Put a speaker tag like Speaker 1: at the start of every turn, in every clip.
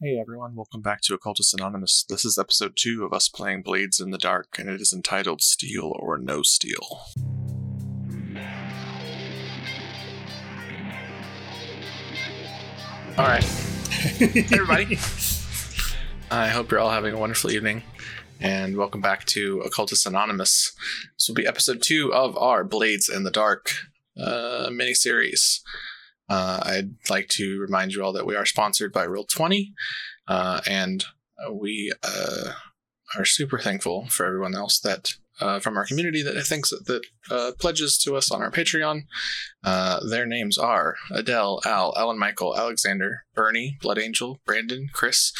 Speaker 1: Hey everyone, welcome back to Occultist Anonymous. This is episode 2 of us playing Blades in the Dark, and it is entitled Steel or No Steel. Alright. hey everybody. I hope you're all having a wonderful evening, and welcome back to Occultist Anonymous. This will be episode 2 of our Blades in the Dark uh, mini series. Uh, I'd like to remind you all that we are sponsored by Roll20, uh, and we uh, are super thankful for everyone else that uh, from our community that thinks that, that uh, pledges to us on our Patreon. Uh, their names are Adele, Al, Alan Michael, Alexander, Bernie, Blood Angel, Brandon, Chris,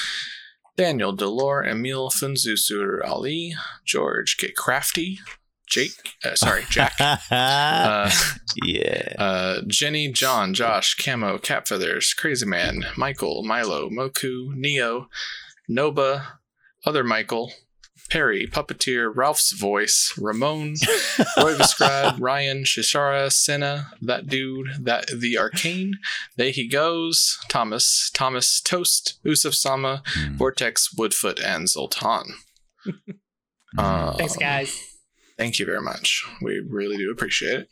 Speaker 1: Daniel, Delore, Emil, Funzusur, Ali, George, K. Crafty, Jake, uh, sorry, Jack, uh,
Speaker 2: yeah.
Speaker 1: uh, Jenny, John, Josh, Camo, Catfeathers, Crazy Man, Michael, Milo, Moku, Neo, Noba, Other Michael, Perry, Puppeteer, Ralph's Voice, Ramon, Roy Viscribe, Ryan, Shishara, Senna, That Dude, That The Arcane, There He Goes, Thomas, Thomas Toast, Usuf Sama,
Speaker 2: Hmm.
Speaker 1: Vortex, Woodfoot, and Zoltan. Uh,
Speaker 3: Thanks, guys.
Speaker 1: Thank you very much. We really do appreciate it.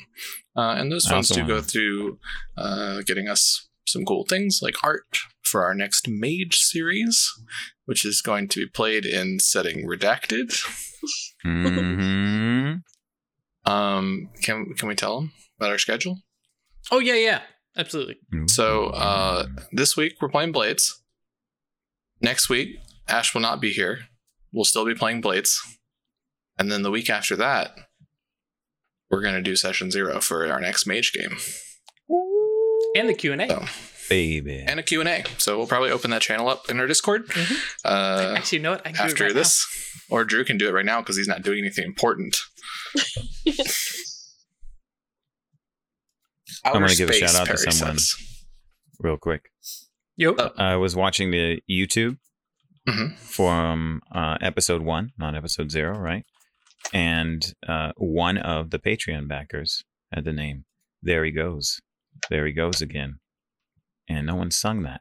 Speaker 1: Uh, and those funds
Speaker 2: also
Speaker 1: do go
Speaker 2: wanna-
Speaker 1: through uh, getting us some cool things like art for our next Mage series, which is going to be played in setting redacted.
Speaker 2: Mhm.
Speaker 1: Um, can can we tell them about our schedule?
Speaker 3: Oh yeah, yeah, absolutely.
Speaker 1: So uh, this week we're playing Blades. Next week Ash will not be here. We'll still be playing Blades, and then the week after that, we're gonna do session zero for our next Mage game.
Speaker 3: And the Q and A.
Speaker 1: So,
Speaker 2: baby.
Speaker 1: and a Q&A. So we'll probably open that channel up in our Discord
Speaker 3: Mhm.
Speaker 1: uh,
Speaker 3: Actually, you know what? I can do it
Speaker 1: after
Speaker 3: right
Speaker 1: this. Or Drew can do it right now because he's not doing anything important.
Speaker 2: I'm gonna give a shout out to someone.
Speaker 1: says.
Speaker 2: Real quick.
Speaker 3: now. Yep.
Speaker 1: Uh,
Speaker 2: I was watching the YouTube
Speaker 1: Mhm.
Speaker 2: from uh, episode one, not episode zero, right? And uh, one of the Patreon backers had the name There He Goes. There He Goes again. And no one sung that.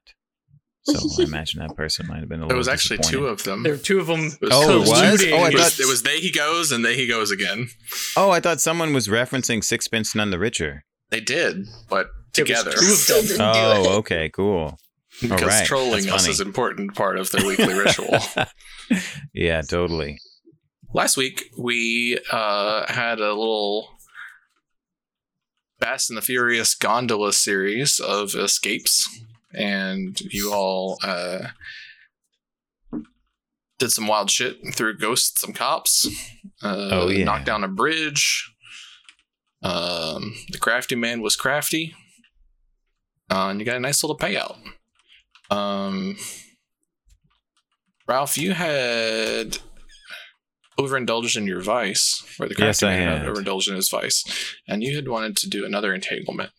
Speaker 2: So I imagine that person might have been a little
Speaker 1: There was actually two of them.
Speaker 3: there were two of them.
Speaker 1: It was-
Speaker 2: Oh, it was?
Speaker 3: colluding.
Speaker 2: Oh, I
Speaker 1: it, was,
Speaker 2: thought-
Speaker 1: it was They He Goes and They He Goes again.
Speaker 2: Oh, I thought someone was referencing Sixpence None the Richer.
Speaker 1: They did, but
Speaker 3: It was
Speaker 1: together.
Speaker 3: two of them.
Speaker 2: Oh, okay, cool.
Speaker 1: Because
Speaker 2: right,
Speaker 1: trolling
Speaker 2: that's
Speaker 1: us
Speaker 2: funny.
Speaker 1: is an important part of their weekly ritual.
Speaker 2: yeah, totally.
Speaker 1: Last week, we uh, had a little Fast and the Furious gondola series of escapes, and you all uh, did some wild shit, threw ghosts, some cops, uh,
Speaker 2: Oh, yeah.
Speaker 1: knocked down a bridge. Um, the crafty man was crafty, uh, and you got a nice little payout. Um, Ralph, you had overindulged in your vice, or the
Speaker 2: Yes, I
Speaker 1: man
Speaker 2: had.
Speaker 1: overindulged in his vice, and you had wanted to do another entanglement,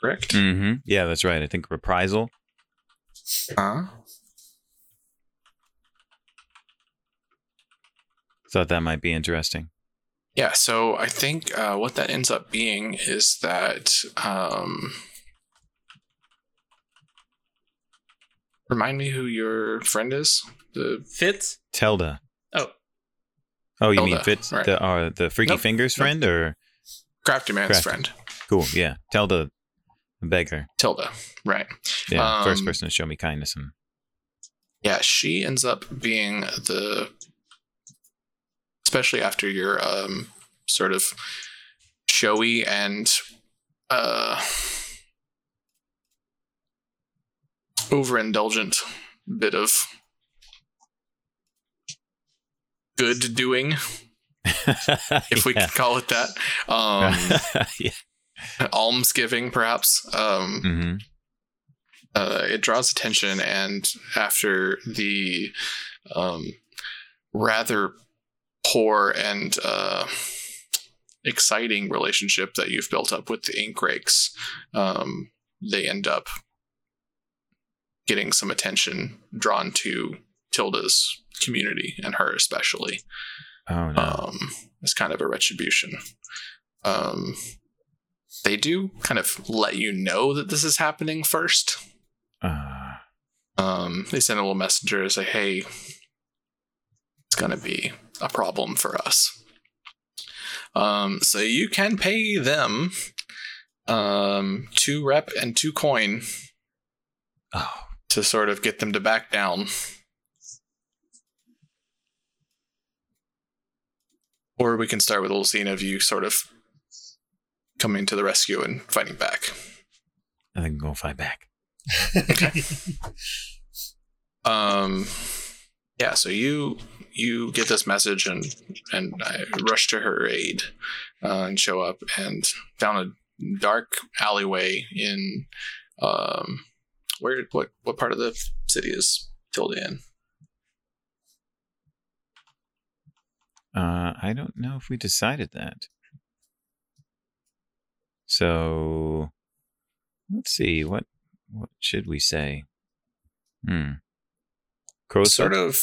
Speaker 1: correct?
Speaker 2: hmm Yeah, that's right. I think reprisal.
Speaker 1: Huh?
Speaker 2: Thought that might be interesting.
Speaker 1: Yeah, so I think uh, what that ends up being is that. Um, remind me who your friend is. The
Speaker 3: Fitz.
Speaker 2: Telda.
Speaker 3: Oh,
Speaker 2: Oh, you mean Fitz,
Speaker 1: right.
Speaker 2: the uh, the Freaky
Speaker 1: Nope,
Speaker 2: Fingers
Speaker 1: nope.
Speaker 2: friend, or
Speaker 1: crafty man's
Speaker 2: Crafty.
Speaker 1: friend,
Speaker 2: cool? Yeah, Telda, the beggar.
Speaker 1: Tilda. Right.
Speaker 2: Yeah, first
Speaker 1: Um,
Speaker 2: person to show me kindness and
Speaker 1: Yeah, she ends up being the especially after your um sort of showy and uh overindulgent bit of good doing, if we
Speaker 2: yeah.
Speaker 1: could call it that. Um
Speaker 2: yeah.
Speaker 1: almsgiving perhaps. Um
Speaker 2: hmm
Speaker 1: uh, it draws attention, and after the um, rather poor and uh, exciting relationship that you've built up with the ink rakes, um, they end up getting some attention drawn to Tilda's community and her especially
Speaker 2: Oh no.
Speaker 1: um, as kind of a retribution. Um, they do kind of let you know that this is happening first.
Speaker 2: Uh,
Speaker 1: Um, they send a little messenger and say, "Hey, it's gonna be a problem for us." Um, so you can pay them um, two rep and two coin
Speaker 2: Oh,
Speaker 1: to sort of get them to back down. Or we can start with a little scene of you sort of coming to the rescue and fighting back.
Speaker 2: I think I'm to fight back. okay.
Speaker 1: Um, yeah. So you you get this message and and I rush to her aid uh, and show up and down a dark alleyway in um where what what part of the city is Tilda in?
Speaker 2: Uh, I don't know if we decided that. So let's see what what should we say? Hmm. Crow's
Speaker 1: sort
Speaker 2: foot?
Speaker 1: of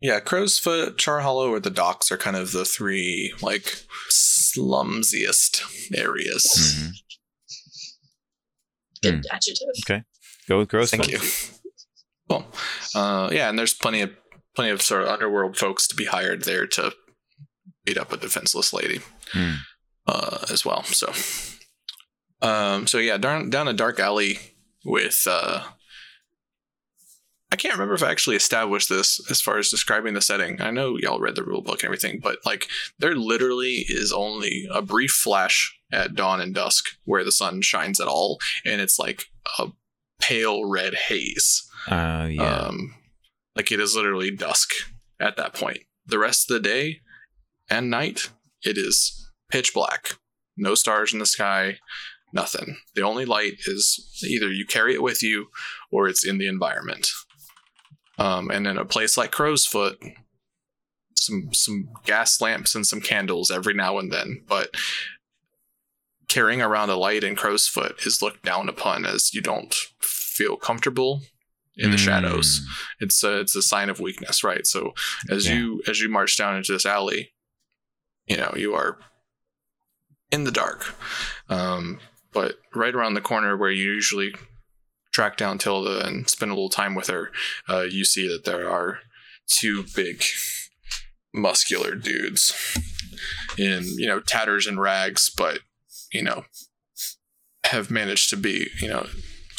Speaker 1: yeah crow's foot char hollow or the docks are kind of the three like slumsiest areas
Speaker 2: Mhm.
Speaker 4: Good adjective. Okay.
Speaker 2: Go with crow's
Speaker 1: thank
Speaker 2: foot.
Speaker 1: you cool uh yeah and there's plenty of plenty of sort of underworld folks to be hired there to beat up a defenseless lady
Speaker 2: Hmm.
Speaker 1: uh as well so um so yeah down down a dark alley with uh I can't remember if I actually established this as far as describing the setting. I know y'all read the rule book and everything, but like there literally is only a brief flash at dawn and dusk where the sun shines at all, and it's like a pale red haze.
Speaker 2: Uh, yeah.
Speaker 1: Um, like it is literally dusk at that point. The rest of the day and night, it is pitch black. No stars in the sky, nothing. The only light is either you carry it with you or it's in the environment. Um, and in a place like Crow's Foot, some some gas lamps and some candles every now and then, but carrying around a light in Crow's Foot is looked down upon as you don't feel comfortable in the shadows
Speaker 2: Mm.
Speaker 1: it's a it's a sign of weakness right so as
Speaker 2: Yeah.
Speaker 1: you as you march down into this alley you know you are in the dark um but right around the corner where you usually track down tilda and spend a little time with her uh you see that there are two big muscular dudes in you know tatters and rags but you know have managed to be you know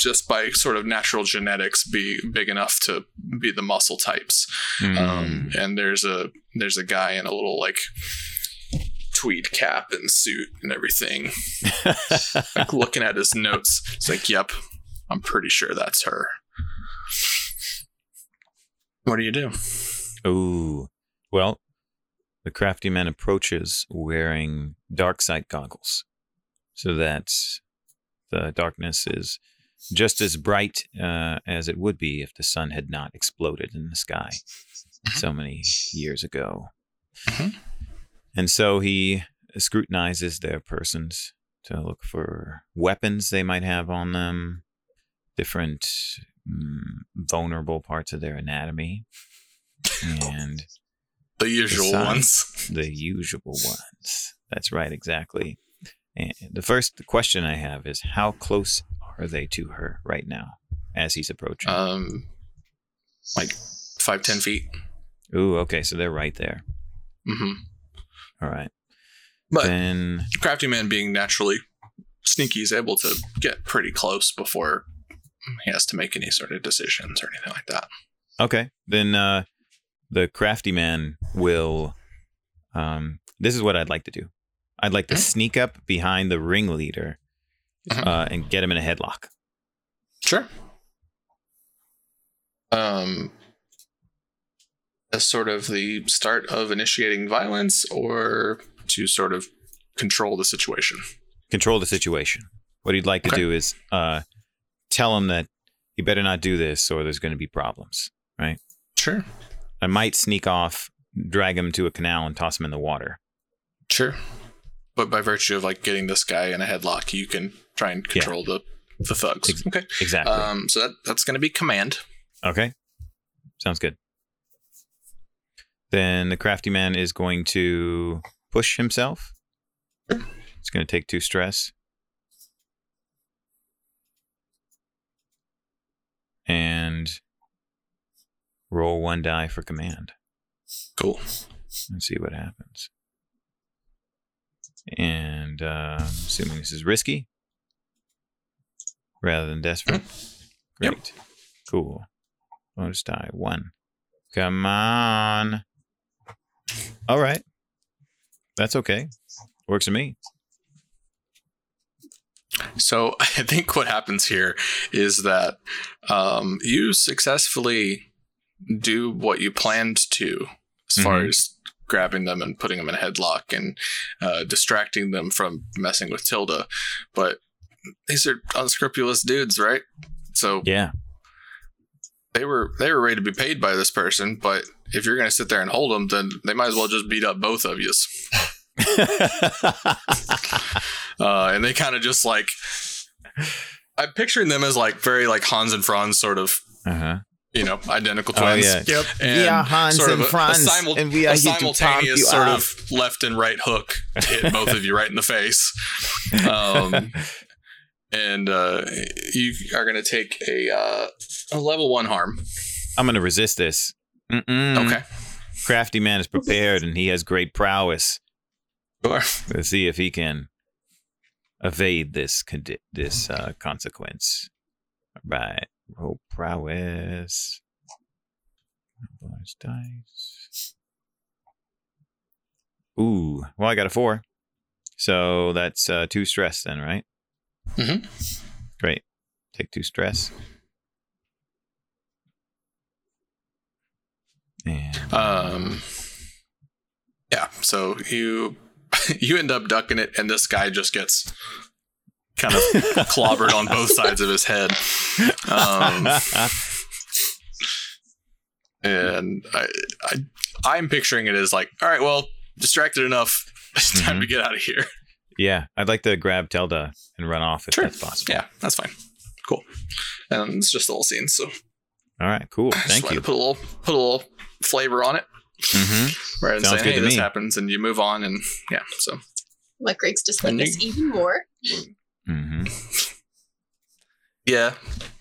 Speaker 1: just by sort of natural genetics be big enough to be the muscle types
Speaker 2: Mm.
Speaker 1: um, and there's a there's a guy in a little like tweed cap and suit and everything like looking at his notes it's like yep i'm pretty sure that's her what do you do
Speaker 2: Ooh. Well, the crafty man approaches wearing dark sight goggles so that the darkness is just as bright uh, as it would be if the sun had not exploded in the sky so many years ago.
Speaker 1: Mhm.
Speaker 2: And so he scrutinizes their persons to look for weapons they might have on them, different mm, vulnerable parts of their anatomy, and
Speaker 1: the usual
Speaker 2: Besides-
Speaker 1: ones
Speaker 2: the usual ones. That's right, exactly. And the first question I have is how close are they to her right now as he's approaching?
Speaker 1: um like five ten feet
Speaker 2: Ooh, okay, so they're right there.
Speaker 1: Mm-hmm.
Speaker 2: All right.
Speaker 1: but
Speaker 2: then
Speaker 1: crafty man being naturally sneaky is able to get pretty close before he has to make any sort of decisions or anything like that
Speaker 2: okay, then uh the crafty man will um this is what I'd like to do. I'd like to
Speaker 1: Mhm.
Speaker 2: sneak up behind the ringleader. Uh, and get him in a headlock.
Speaker 1: Sure. Um, as sort of the start of initiating violence, or to sort of control the situation.
Speaker 2: control the situation. What he'd like to
Speaker 1: Okay.
Speaker 2: do is uh, tell him that he better not do this or there's going to be problems. Right.
Speaker 1: Sure.
Speaker 2: I might sneak off, drag him to a canal, and toss him in the water.
Speaker 1: Sure. But by virtue of like getting this guy in a headlock, you can try and
Speaker 2: Yeah.
Speaker 1: control the the thugs.
Speaker 2: Ex-
Speaker 1: okay.
Speaker 2: Exactly.
Speaker 1: Um. So that that's going to be command.
Speaker 2: okay. Sounds good. Then the crafty man is going to push himself. It's going to take two stress. And roll one die for command
Speaker 1: Cool.
Speaker 2: and see what happens. And uh, assuming this is risky rather than desperate.
Speaker 1: Yep.
Speaker 2: Great. Cool. Bonus die. One. Come on. All right. That's okay. Works for me.
Speaker 1: So I think what happens here is that um, you successfully do what you planned to, as far
Speaker 2: Mhm.
Speaker 1: as grabbing them and putting them in a headlock and uh, distracting them from messing with Tilda. But these are unscrupulous dudes, right? So
Speaker 2: Yeah.
Speaker 1: they were they were ready to be paid by this person. But if you're going to sit there and hold them, then they might as well just beat up both of you. Uh, and they kind of just like. I'm picturing them as like very like Hans and Franz sort of
Speaker 2: uh-huh.
Speaker 1: you know, identical
Speaker 2: Oh,
Speaker 1: twins.
Speaker 2: yeah.
Speaker 3: Yep.
Speaker 1: And
Speaker 2: We are Hans
Speaker 1: sort of
Speaker 2: and
Speaker 1: a- a simul-
Speaker 2: and we are
Speaker 1: a
Speaker 2: here to pump
Speaker 1: simultaneous sort of left and right hook to hit both of you right in the face. Um, and uh, you are going to take a, uh, a level one harm.
Speaker 2: I'm going to resist this. Mm-mm.
Speaker 1: Okay.
Speaker 2: Crafty man is prepared and he has great prowess.
Speaker 1: Sure.
Speaker 2: Let's see if he can evade this condi- this uh, consequence. All right. Roll prowess. Bonus dice. Ooh. Well, I got a four. So that's uh, two stress then, right?
Speaker 1: Mhm.
Speaker 2: Great. Take two stress. And
Speaker 1: Um, yeah. So you you end up ducking it, and this guy just gets kind of clobbered on both sides of his head. Um, and I, I I'm picturing it as like, all right, well, distracted enough. It's time
Speaker 2: Mhm.
Speaker 1: to get out of here.
Speaker 2: Yeah, I'd like to grab Telda and run off if
Speaker 1: Sure.
Speaker 2: that's possible.
Speaker 1: Yeah, that's fine. Cool. And it's just a little scene, so
Speaker 2: All right, cool. Thank
Speaker 1: wanted
Speaker 2: you.
Speaker 1: to put a little put a little flavor on it,
Speaker 2: hmm
Speaker 1: rather than
Speaker 2: Sounds
Speaker 1: saying,
Speaker 2: good
Speaker 1: "Hey,
Speaker 2: to
Speaker 1: this
Speaker 2: me.
Speaker 1: happens," and you move on, and yeah. So
Speaker 4: Let Griggs just
Speaker 1: And
Speaker 4: like this
Speaker 1: you-
Speaker 4: even more.
Speaker 2: hmm
Speaker 1: yeah,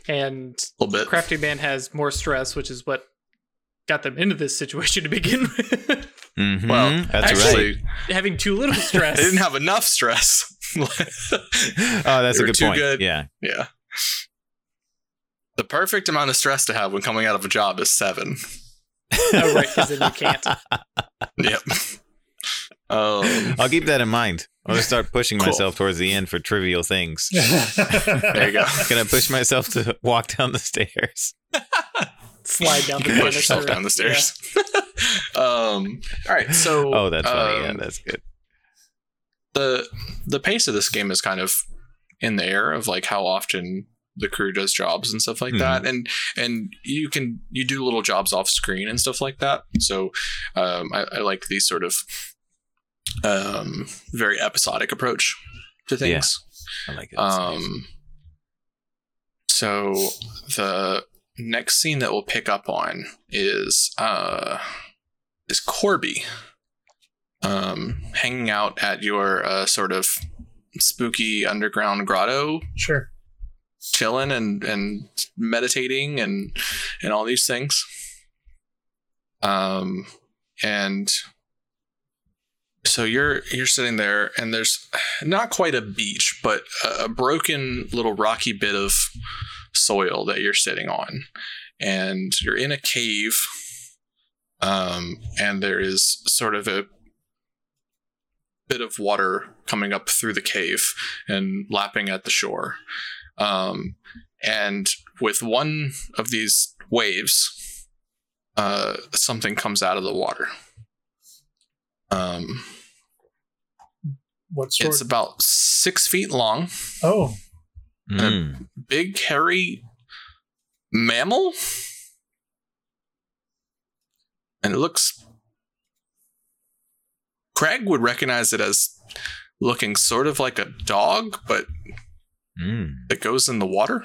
Speaker 3: And
Speaker 1: a little bit.
Speaker 3: Crafty Man has more stress, which is what got them into this situation to begin with.
Speaker 2: hmm
Speaker 1: Well,
Speaker 2: that's
Speaker 1: actually,
Speaker 2: right.
Speaker 3: Having too little stress.
Speaker 1: I didn't have enough stress.
Speaker 2: Oh, that's
Speaker 1: They
Speaker 2: a good
Speaker 1: too
Speaker 2: point.
Speaker 1: good.
Speaker 2: Yeah.
Speaker 1: yeah. The perfect amount of stress to have when coming out of a job is seven.
Speaker 3: oh, right, because then you can't.
Speaker 1: Yep. Um,
Speaker 2: I'll keep that in mind. I'm gonna start pushing
Speaker 1: Cool.
Speaker 2: myself towards the end for trivial things.
Speaker 1: there you go.
Speaker 2: gonna push myself to walk down the stairs.
Speaker 3: Slide down
Speaker 1: You
Speaker 3: the
Speaker 1: can push yourself down the stairs. Um, all right, so
Speaker 2: Oh, that's funny. yeah,
Speaker 1: um,
Speaker 2: that's good.
Speaker 1: the the pace of this game is kind of in the air of like how often the crew does jobs and stuff like
Speaker 2: Mhm.
Speaker 1: that and and you can you do little jobs off screen and stuff like that so um, I, I like these sort of um, very episodic approach to
Speaker 2: Yeah.
Speaker 1: things
Speaker 2: I like it.
Speaker 1: Um, so the next scene that we'll pick up on is uh, is Corby, um, hanging out at your uh, sort of spooky underground grotto,
Speaker 5: Sure.
Speaker 1: chilling and and meditating and and all these things. Um, and so you're you're sitting there, and there's not quite a beach, but a, a broken little rocky bit of soil that you're sitting on, and you're in a cave. Um, and there is sort of a bit of water coming up through the cave and lapping at the shore. Um, and with one of these waves, uh, something comes out of the water. Um,
Speaker 5: What sort?
Speaker 1: it's about six feet long,
Speaker 5: oh,
Speaker 2: Mm.
Speaker 1: big, hairy mammal. And it looks. Craig would recognize it as looking sort of like a dog, but
Speaker 2: Mm.
Speaker 1: it goes in the water.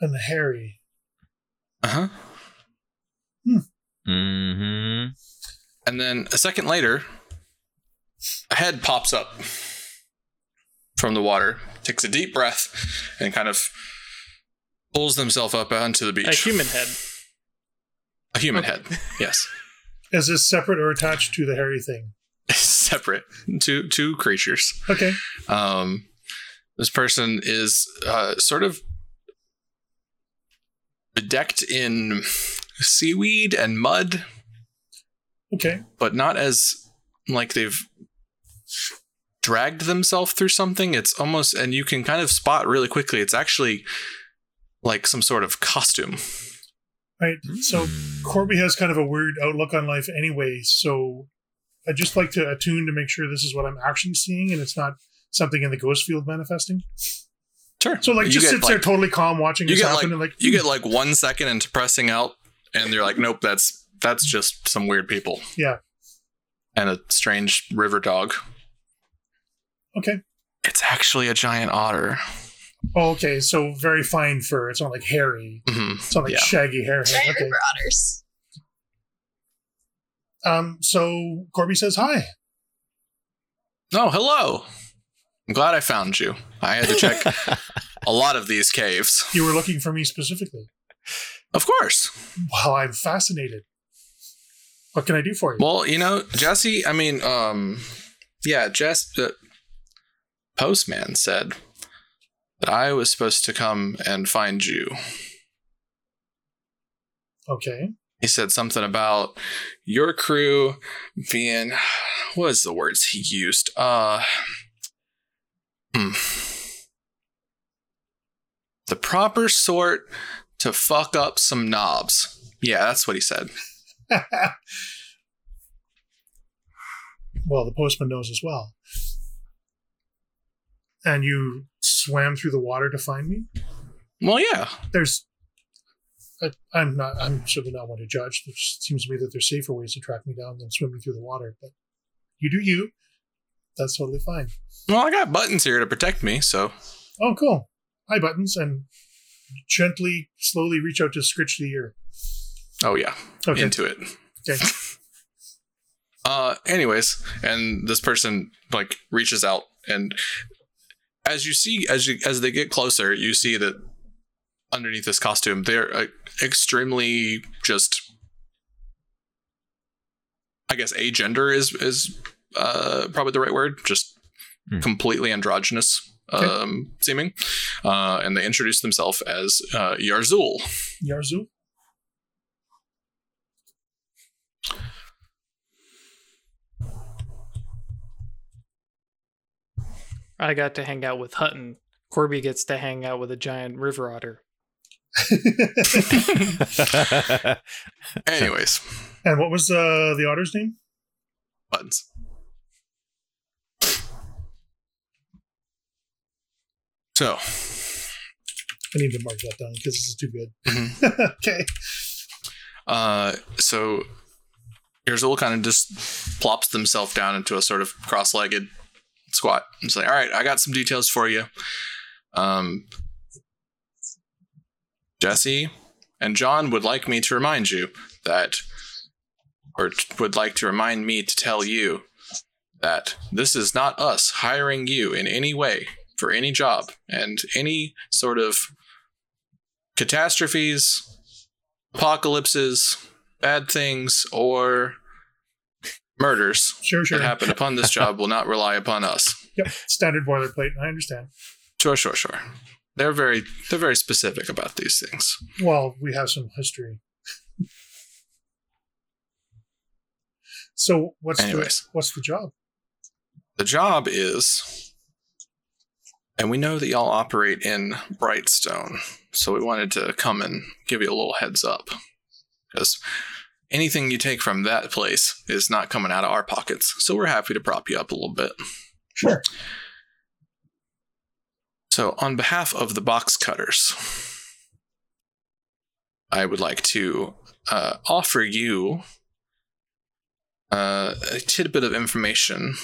Speaker 5: and hairy.
Speaker 1: Uh huh.
Speaker 2: hmm
Speaker 1: And then a second later, a head pops up from the water, takes a deep breath, and kind of pulls themselves up onto the beach.
Speaker 3: A human head.
Speaker 1: A human
Speaker 3: Okay.
Speaker 1: head. Yes.
Speaker 5: Is this separate or attached to the hairy thing?
Speaker 1: Separate. Two two creatures.
Speaker 5: Okay.
Speaker 1: Um, this person is uh, sort of bedecked in seaweed and mud,
Speaker 5: Okay.
Speaker 1: but not as like they've dragged themselves through something. It's almost, and you can kind of spot really quickly. It's actually like some sort of costume.
Speaker 5: Right. So. Corby has kind of a weird outlook on life anyway. So I just like to attune to make sure this is what I'm actually seeing and it's not something in the ghost field manifesting.
Speaker 1: Sure.
Speaker 5: So like
Speaker 1: You
Speaker 5: just
Speaker 1: get,
Speaker 5: sits there totally calm watching
Speaker 1: you
Speaker 5: this
Speaker 1: get
Speaker 5: happen
Speaker 1: like,
Speaker 5: and like
Speaker 1: you get like one second into pressing out, and you're like, nope, that's that's just some weird people.
Speaker 5: Yeah.
Speaker 1: And a strange river dog.
Speaker 5: okay.
Speaker 1: It's actually a giant otter.
Speaker 5: Oh, okay. So very fine fur. It's not like hairy.
Speaker 1: hmm
Speaker 5: It's not like
Speaker 1: Yeah.
Speaker 5: shaggy hair.
Speaker 4: Giant
Speaker 5: Okay.
Speaker 4: river otters.
Speaker 5: Um. So Corby says hi.
Speaker 1: Oh, hello. I'm glad I found you. I had to check a lot of these caves.
Speaker 5: You were looking for me specifically.
Speaker 1: Of course.
Speaker 5: Well, I'm fascinated. What can I do for you?
Speaker 1: Well, you know, Jesse, I mean, um, yeah, Jess, the postman said that I was supposed to come and find you.
Speaker 5: okay.
Speaker 1: He said something about your crew being, what is the words he used? Uh, hmm. the proper sort to fuck up some knobs. Yeah, that's what he said.
Speaker 5: well, the postman knows as well. And you swam through the water to find me?
Speaker 1: Well, yeah.
Speaker 5: There's. I, I'm not. I'm certainly not one to judge. It seems to me that there's safer ways to track me down than swimming through the water. But you do you. That's totally fine.
Speaker 1: Well, I got buttons here to protect me, so
Speaker 5: Oh, cool. Hi, buttons, and gently, slowly reach out to scritch the ear.
Speaker 1: oh yeah,
Speaker 5: Okay.
Speaker 1: into it.
Speaker 5: okay.
Speaker 1: Uh, anyways, and this person like reaches out, and as you see, as you as they get closer, you see that underneath this costume, they're uh, extremely just. I guess agender is is uh, probably the right word. Just
Speaker 2: Hmm.
Speaker 1: completely androgynous um, seeming, uh, and they introduce themselves as uh, Yarzul.
Speaker 5: Yarzu.
Speaker 3: I got to hang out with Hutton. Corby gets to hang out with a giant river otter.
Speaker 1: Anyways,
Speaker 5: and what was uh, the otter's name?
Speaker 1: buttons. So,
Speaker 5: I need to mark that down because this is too good.
Speaker 1: mhm.
Speaker 5: okay.
Speaker 1: Uh, so Irzul kind of just plops themselves down into a sort of cross-legged squat and like, "All right, I got some details for you." Um, Jesse and John would like me to remind you that, or t- would like to remind me to tell you that this is not us hiring you in any way for any job and any sort of catastrophes apocalypses, bad things, or murders
Speaker 5: Sure, sure.
Speaker 1: that happen upon this job will not rely upon us.
Speaker 5: Yep. Standard boilerplate. I understand.
Speaker 1: Sure, sure, sure. They're very they're very specific about these things.
Speaker 5: Well, we have some history. So what's
Speaker 1: Anyways.
Speaker 5: the what's the job?
Speaker 1: The job is and we know that y'all operate in Brightstone, so we wanted to come and give you a little heads up. Because anything you take from that place is not coming out of our pockets. So we're happy to prop you up a little bit.
Speaker 5: Sure.
Speaker 1: So, on behalf of the box cutters, I would like to uh, offer you uh, a tidbit of information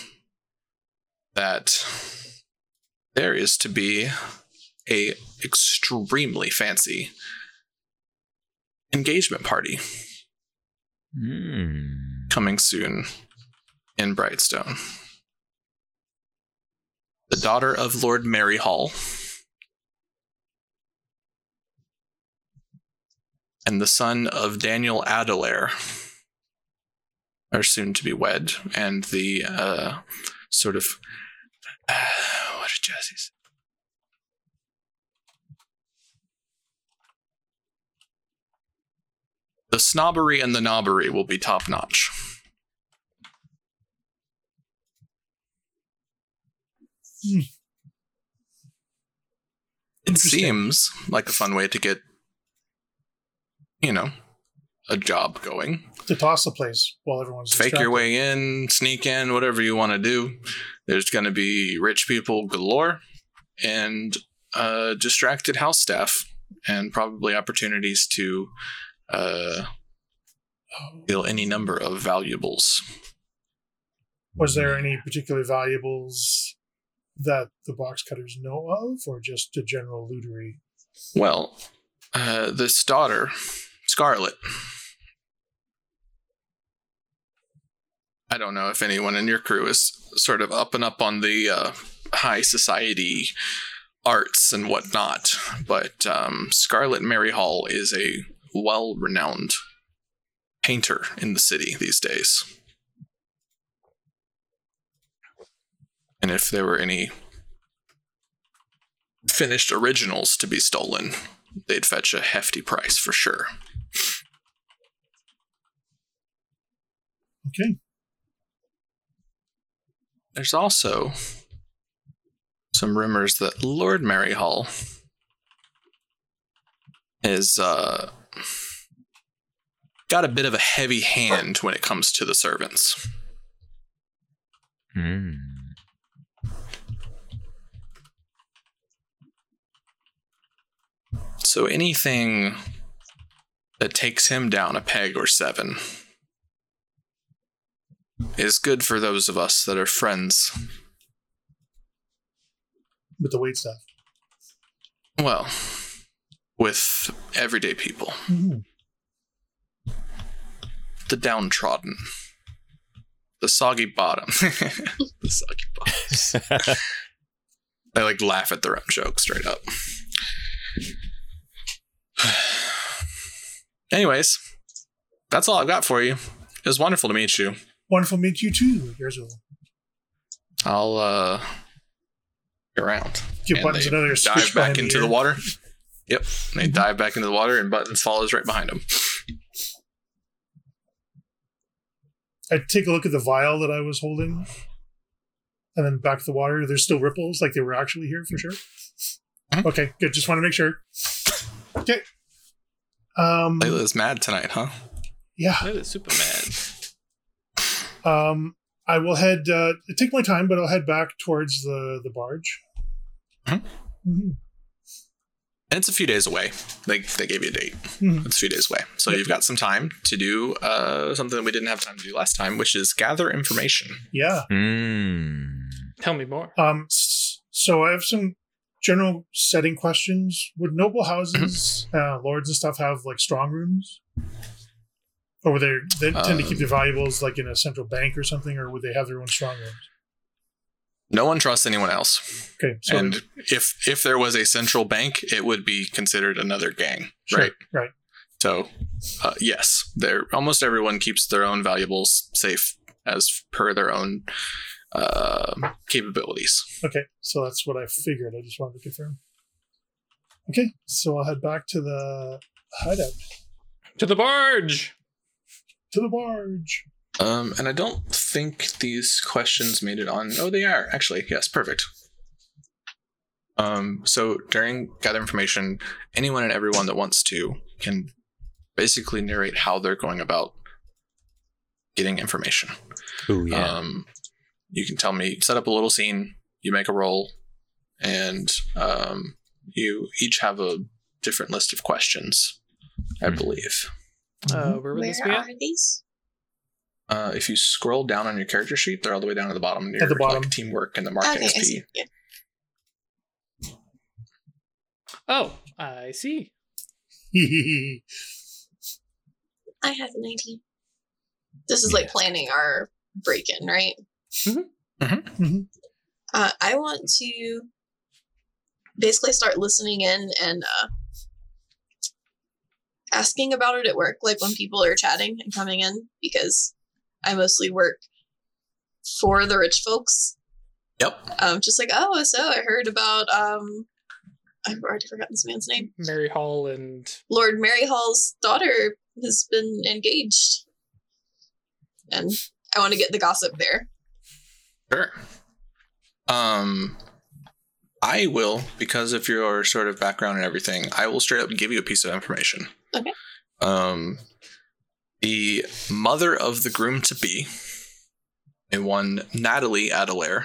Speaker 1: that there is to be a extremely fancy engagement party
Speaker 2: Hmm.
Speaker 1: coming soon in Brightstone. The daughter of Lord Mary Hall. and the son of Daniel Adelaire are soon to be wed, and the uh, sort of what did Jesse say? The snobbery and the knobbery will be top notch.
Speaker 5: Hmm.
Speaker 1: It seems like a fun way to get, you know, a job going.
Speaker 5: To toss the place while everyone's
Speaker 1: Fake
Speaker 5: distracted.
Speaker 1: your way in, sneak in, whatever you want to do. There's going to be rich people galore and uh, distracted house staff, and probably opportunities to uh, steal any number of valuables.
Speaker 5: Was there any particular valuables that the box cutters know of, or just a general lootery?
Speaker 1: Well, uh, this daughter, Scarlet. I don't know if anyone in your crew is sort of up and up on the uh, high society arts and whatnot, but um, Scarlet Mary Hall is a well renowned painter in the city these days. And if there were any finished originals to be stolen, they'd fetch a hefty price for sure.
Speaker 5: Okay.
Speaker 1: There's also some rumors that Lord Maryhall is uh, got a bit of a heavy hand when it comes to the servants.
Speaker 2: Hmm.
Speaker 1: So anything that takes him down a peg or seven is good for those of us that are friends.
Speaker 5: With the wait staff.
Speaker 1: Well, with everyday people,
Speaker 5: Mhm.
Speaker 1: the downtrodden, the soggy bottom, the soggy bottom. I like laugh at their own joke straight up. Anyways, that's all I've got for you. It was wonderful to meet you.
Speaker 5: Wonderful to meet you too, Yerzel.
Speaker 1: I'll uh be around.
Speaker 5: Give Buttons another
Speaker 1: dive back into the water. Yep. They
Speaker 5: Mhm.
Speaker 1: dive back into the water and Buttons follows right behind them.
Speaker 5: I take a look at the vial that I was holding, and then back to the water. There's still ripples, like they were actually here for sure.
Speaker 1: Mhm.
Speaker 5: Okay, good. Just want to make sure. Okay. Um.
Speaker 1: Layla's mad tonight, huh?
Speaker 5: Yeah.
Speaker 3: That is super mad.
Speaker 5: Um. I will head. Uh, take my time, but I'll head back towards the the barge.
Speaker 1: Mhm.
Speaker 5: Mhm.
Speaker 1: And it's a few days away. They they gave you a date.
Speaker 5: Mhm.
Speaker 1: It's a few days away. So
Speaker 5: Yep.
Speaker 1: you've got some time to do uh, something that we didn't have time to do last time, which is gather information.
Speaker 5: Yeah.
Speaker 2: Hmm.
Speaker 3: Tell me more.
Speaker 5: Um. So I have some general setting questions. Would noble houses, uh, lords and stuff have like strong rooms? Or would they, they tend to keep
Speaker 1: Um,
Speaker 5: their valuables like in a central bank or something, or would they have their own strong rooms?
Speaker 1: No one trusts anyone else.
Speaker 5: Okay, so
Speaker 1: and if if there was a central bank, it would be considered another gang,
Speaker 5: sure,
Speaker 1: right?
Speaker 5: right.
Speaker 1: So, uh, yes, there almost everyone keeps their own valuables safe as per their own uh, capabilities.
Speaker 5: Okay, so that's what I figured. I just wanted to confirm. Okay, so I'll head back to the hideout,
Speaker 3: To the barge.
Speaker 5: to the barge.
Speaker 1: Um, and I don't think these questions made it on. Oh, they are actually. Yes, perfect. Um, so during gather information, anyone and everyone that wants to can basically narrate how they're going about getting information.
Speaker 2: Ooh, yeah.
Speaker 1: Um, you can tell me, set up a little scene, you make a roll, and um, you each have a different list of questions, I
Speaker 2: Hmm.
Speaker 1: believe.
Speaker 3: Uh, where would
Speaker 4: Where
Speaker 3: this be
Speaker 4: are these?
Speaker 1: Uh, if you scroll down on your character sheet, they're all the way down to the bottom near
Speaker 5: the bottom.
Speaker 1: Like, teamwork and the mark
Speaker 4: Okay, I
Speaker 1: XP.
Speaker 4: see. Yeah.
Speaker 3: Oh, I see.
Speaker 4: I have an idea. This is like planning our break in, right?
Speaker 5: Mhm.
Speaker 4: Uh, I want to basically start listening in and uh, asking about it at work, like when people are chatting and coming in, because I mostly work for the rich folks.
Speaker 1: Yep.
Speaker 4: Um, just like, oh, so I heard about um, I've already forgotten this man's name.
Speaker 3: Mary Hall and
Speaker 4: Lord Mary Hall's daughter has been engaged, and I want to get the gossip there.
Speaker 1: Sure. Um, I will because of your sort of background and everything. I will straight up give you a piece of information.
Speaker 4: Okay.
Speaker 1: Um, the mother of the groom to be, and one Natalie Adelaire,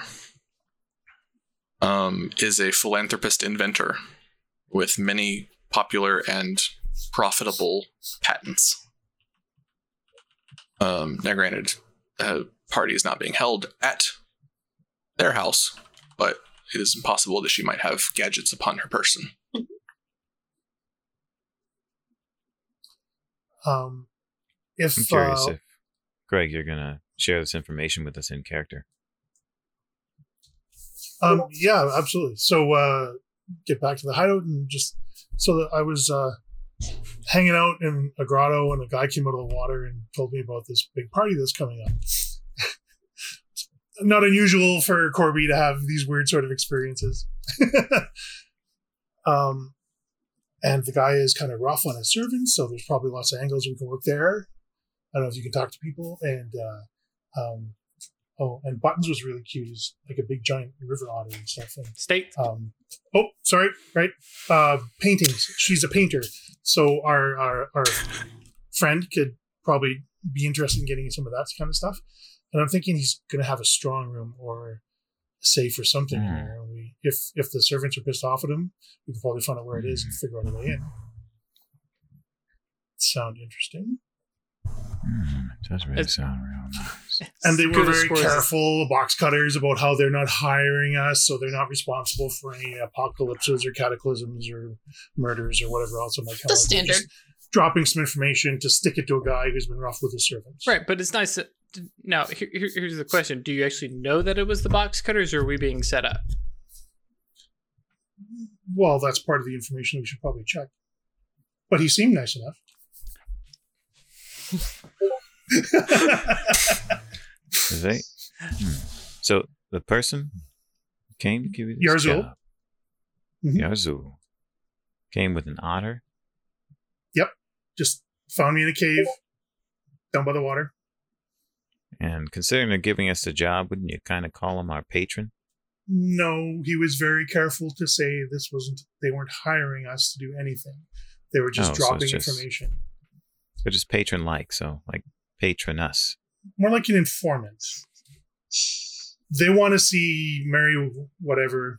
Speaker 1: um, is a philanthropist inventor with many popular and profitable patents. Um, now, granted, the party is not being held at their house, but it is impossible that she might have gadgets upon her person.
Speaker 5: Um, if
Speaker 2: I'm curious
Speaker 5: uh,
Speaker 2: if Greg, you're gonna share this information with us in character.
Speaker 5: Um, yeah, absolutely. So, uh, get back to the hideout and just so that I was uh, hanging out in a grotto and a guy came out of the water and told me about this big party that's coming up. Not unusual for Corby to have these weird sort of experiences. um, and the guy is kind of rough on his servants, so there's probably lots of angles we can work there. I don't know if you can talk to people and uh, um, Oh, and Buttons was really cute. He's like a big giant river otter and stuff. And
Speaker 3: state.
Speaker 5: um, oh, sorry, right? Uh, paintings. She's a painter, so our our our friend could probably be interested in getting some of that kind of stuff. And I'm thinking he's going to have a strong room or a safe or something in
Speaker 2: Hmm.
Speaker 5: there. And we, if if the servants are pissed off at him, we can probably find out where it is and figure out a way in. Sound interesting?
Speaker 2: Hmm, it does really
Speaker 3: It's-
Speaker 2: sound real nice.
Speaker 5: and they were very
Speaker 3: scores.
Speaker 5: careful box cutters about how they're not hiring us so they're not responsible for any apocalypses or cataclysms or murders or whatever else it might come
Speaker 4: The
Speaker 5: out.
Speaker 4: Standard.
Speaker 5: just dropping some information to stick it to a guy who's been rough with his servants
Speaker 3: Right, but it's nice that. Now, here, here- here's the question: Do you actually know that it was the box cutters, or are we being set up?
Speaker 5: well that's part of the information we should probably check but he seemed nice enough
Speaker 2: Hmm. So the person came to give you this
Speaker 5: Yarzul.
Speaker 2: job,
Speaker 5: Mhm.
Speaker 2: Came with an otter. Yep.
Speaker 5: Just found me in a cave down by the water
Speaker 2: And considering they're giving us the job, wouldn't you kind of call him our patron?
Speaker 5: no he was very careful to say this wasn't they weren't hiring us to do anything they were just
Speaker 2: Oh, so it's
Speaker 5: dropping
Speaker 2: just-
Speaker 5: information
Speaker 2: So just patron like, so like patron us.
Speaker 5: more like an informant. They want to see Mary, whatever,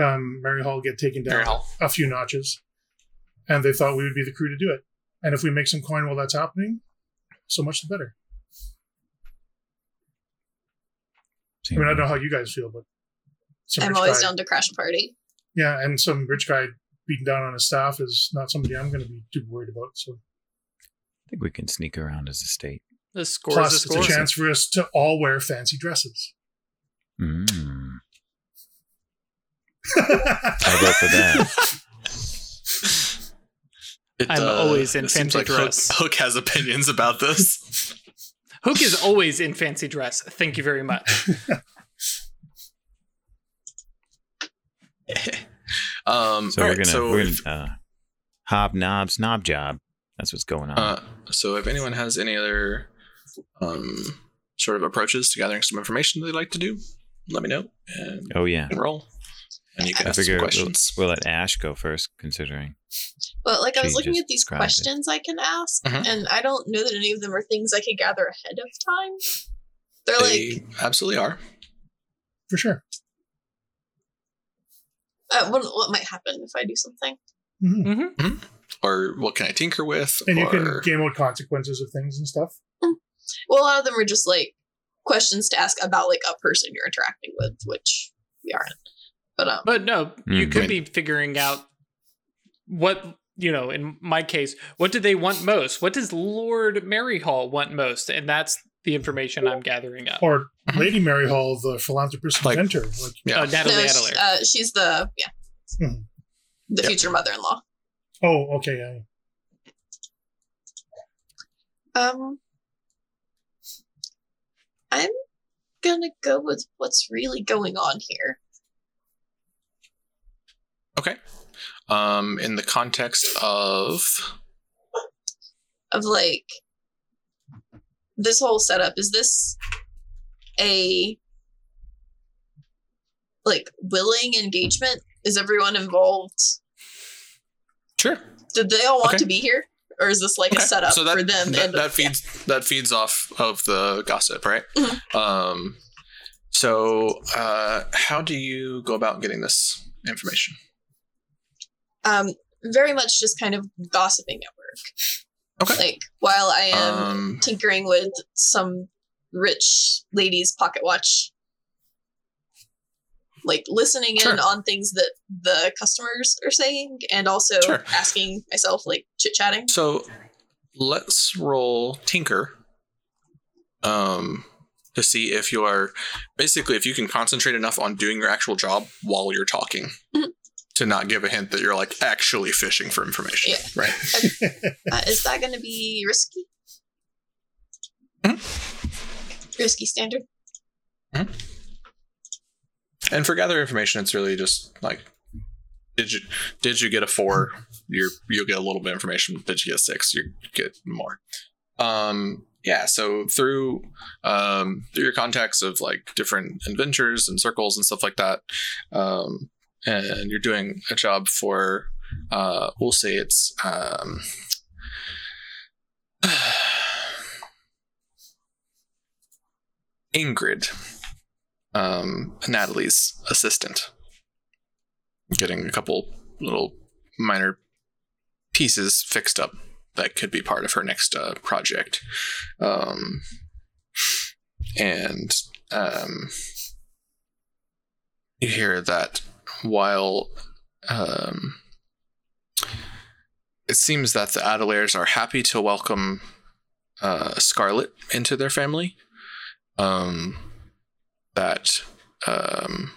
Speaker 5: um, Mary Hall get taken down
Speaker 1: Hall.
Speaker 5: a few notches, and they thought we would be the crew to do it. And if we make some coin while that's happening, so much the better. I mean, I don't know how you guys feel, but some
Speaker 4: I'm always
Speaker 5: guy-
Speaker 4: down to crash a party.
Speaker 5: Yeah, and some rich guy beating down on his staff is not somebody I'm going to be too worried about. So
Speaker 2: I think we can sneak around as a state.
Speaker 3: The scores,
Speaker 5: plus,
Speaker 3: the
Speaker 5: it's a
Speaker 3: scores.
Speaker 5: chance for us to all wear fancy dresses.
Speaker 2: Mm. I vote for that.
Speaker 1: It,
Speaker 3: I'm always in fancy
Speaker 1: like Hook-
Speaker 3: dress.
Speaker 1: Hook has opinions about this.
Speaker 3: Hook is always in fancy dress. Thank you very much.
Speaker 1: um,
Speaker 2: So we're
Speaker 1: right,
Speaker 2: gonna
Speaker 1: so
Speaker 2: we're
Speaker 1: if-
Speaker 2: gonna uh, hobnob snob job. That's what's going on.
Speaker 1: Uh, so if anyone has any other um, sort of approaches to gathering some information they'd like to do, let me know and
Speaker 2: oh yeah,
Speaker 1: roll. And you can
Speaker 2: I
Speaker 1: ask some
Speaker 2: figure we'll,
Speaker 1: questions.
Speaker 2: we'll let Ash go first, considering
Speaker 4: But like I was looking at these
Speaker 2: described it.
Speaker 4: questions I can ask,
Speaker 1: Mhm.
Speaker 4: and I don't know that any of them are things I could gather ahead of time. They're like,
Speaker 1: absolutely are.
Speaker 5: For sure.
Speaker 4: Uh, what, what might happen if I do something?
Speaker 5: Mhm.
Speaker 3: hmm
Speaker 1: Or what can I tinker with?
Speaker 5: And you can game out consequences of things and stuff.
Speaker 4: Well, a lot of them are just like questions to ask about like a person you're interacting with, which we aren't. But um,
Speaker 3: But no, you
Speaker 2: Mm.
Speaker 3: could be figuring out what you know. In my case, what do they want most? What does Lord Maryhall want most? And that's the information I'm gathering up.
Speaker 5: Or
Speaker 1: Mhm.
Speaker 5: Lady Mary Hall, the philanthropist
Speaker 1: Like-
Speaker 5: inventor. Like,
Speaker 1: yeah.
Speaker 3: Uh, Natalie
Speaker 4: no,
Speaker 3: Adelaire.
Speaker 4: uh, she's the yeah,
Speaker 5: Mhm.
Speaker 4: the
Speaker 1: Yep.
Speaker 4: future mother-in-law.
Speaker 5: oh, okay. Yeah.
Speaker 4: Um, I'm gonna go with what's really going on here.
Speaker 1: Okay. Um, in the context of
Speaker 4: Of like this whole setup. Is this a like willing engagement? Is everyone involved?
Speaker 1: sure.
Speaker 4: Did they all want
Speaker 1: Okay.
Speaker 4: to be here, or is this like
Speaker 1: Okay.
Speaker 4: a setup
Speaker 1: so that,
Speaker 4: for them?
Speaker 1: That,
Speaker 4: and
Speaker 1: that feeds that feeds off of the gossip, right?
Speaker 4: Mhm.
Speaker 1: Um, so uh, how do you go about getting this information?
Speaker 4: um, very much just kind of gossiping at work.
Speaker 1: Okay.
Speaker 4: Like while I am
Speaker 1: Um,
Speaker 4: tinkering with some rich lady's pocket watch, like listening in on things that the customers are saying, and also
Speaker 1: Sure.
Speaker 4: asking myself, like chit chatting.
Speaker 1: so let's roll Tinker. Um, to see if you are basically if you can concentrate enough on doing your actual job while you're talking.
Speaker 4: Mhm.
Speaker 1: To not give a hint that you're like actually fishing for information,
Speaker 4: Yeah.
Speaker 1: right?
Speaker 4: Uh, is that going to be risky? Risky standard.
Speaker 1: And for gather information, it's really just like, did you did you get a four? You're you'll get a little bit of information. Did you get a six? You get more. Um, yeah. So through um, through your contacts of like different adventures and circles and stuff like that, um, and you're doing a job for, uh, we'll say it's um, Ingrid um, Natalie's assistant, getting a couple little minor pieces fixed up that could be part of her next uh, project. Um, and um, you hear that while um, it seems that the Adelairs are happy to welcome uh, Scarlet into their family. Um, that um,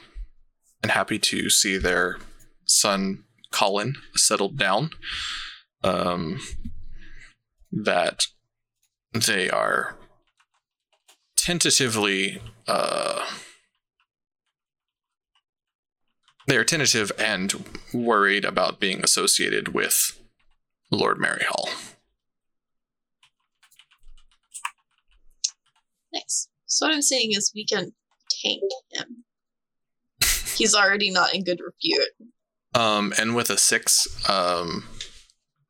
Speaker 1: and happy to see their son Colin settled down. Um, that they are tentatively uh, they are tentative and worried about being associated with Lord Maryhall.
Speaker 4: Nice. So what I'm saying is we can tank him. He's already not in good repute.
Speaker 1: Um, and with a six, um,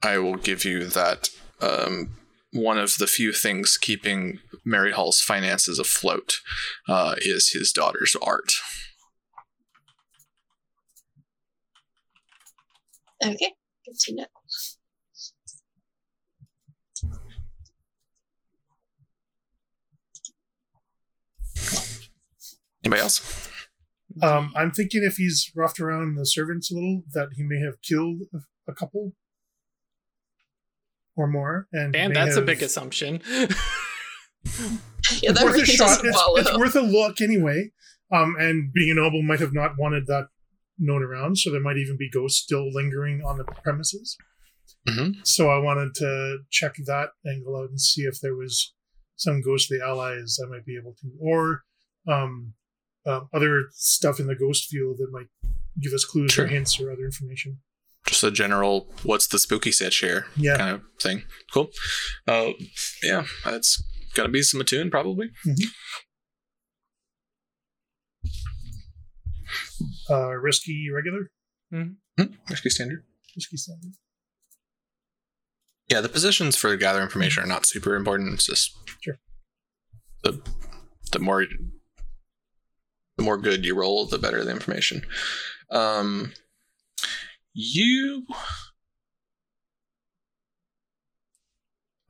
Speaker 1: I will give you that um, one of the few things keeping Mary Hall's finances afloat uh, is his daughter's art.
Speaker 4: Okay, good to know.
Speaker 1: Anybody else?
Speaker 5: Um, I'm thinking if he's roughed around the servants a little, that he may have killed a, a couple or more. And
Speaker 3: Damn,
Speaker 5: may
Speaker 3: that's a big assumption.
Speaker 4: Yeah, that
Speaker 5: worth
Speaker 4: really
Speaker 5: a shot. It's, it's worth a look anyway. Um, and being a noble might have not wanted that known around, so there might even be ghosts still lingering on the premises.
Speaker 1: Mhm.
Speaker 5: So I wanted to check that angle out and see if there was some ghostly allies I might be able to, or um, uh, other stuff in the ghost field that might give us clues
Speaker 1: Sure.
Speaker 5: or hints or other information.
Speaker 1: Just a general, what's the spooky set share
Speaker 5: Yeah.
Speaker 1: kind of thing. Cool. Uh, yeah, that's got to be some attune, probably.
Speaker 5: Uh, risky regular,
Speaker 1: Hmm? Risky standard.
Speaker 5: risky standard.
Speaker 1: Yeah, the positions for gather information are not super important. It's just
Speaker 5: Sure.
Speaker 1: the the more the more good you roll, the better the information. Um, you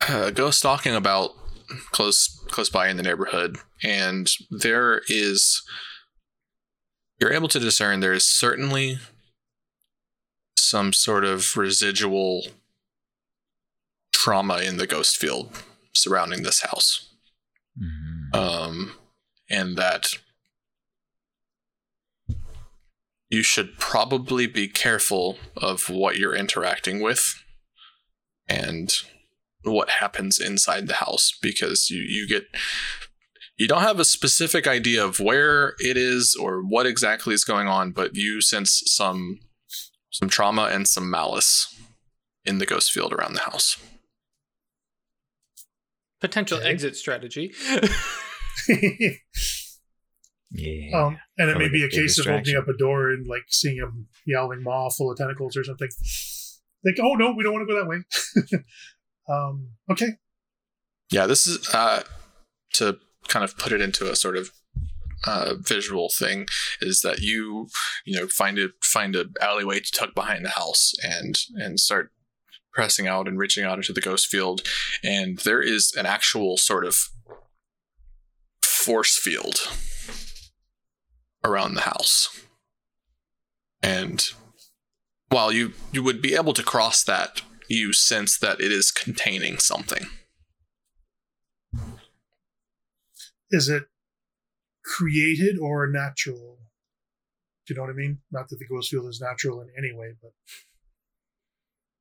Speaker 1: uh, go stalking about close close by in the neighborhood, and there is you're able to discern there is certainly some sort of residual trauma in the ghost field surrounding this house
Speaker 2: Mhm.
Speaker 1: um, and that you should probably be careful of what you're interacting with and what happens inside the house because you you get you don't have a specific idea of where it is or what exactly is going on, but you sense some some trauma and some malice in the ghost field around the house.
Speaker 3: Potential
Speaker 5: Okay.
Speaker 3: exit strategy.
Speaker 2: Yeah.
Speaker 5: um, and it may be a
Speaker 2: a
Speaker 5: case of opening up a door and like seeing a yowling maw full of tentacles or something. Like, oh no, we don't want to go that way. um, okay.
Speaker 1: Yeah, this is uh, to kind of put it into a sort of uh, visual thing is that you you know find a find a alleyway to tuck behind the house and and start pressing out and reaching out into the ghost field. And there is an actual sort of force field around the house. And while you you would be able to cross that you sense that it is containing something
Speaker 5: Is it created or natural? Do you know what I mean? Not that the ghost field is natural in any way, but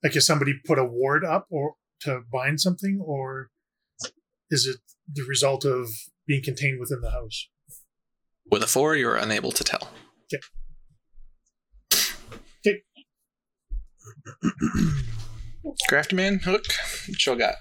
Speaker 5: like if somebody put a ward up or to bind something, or is it the result of being contained within the house?
Speaker 1: With a four, you're unable to tell. Crafty man, hook. What y'all got?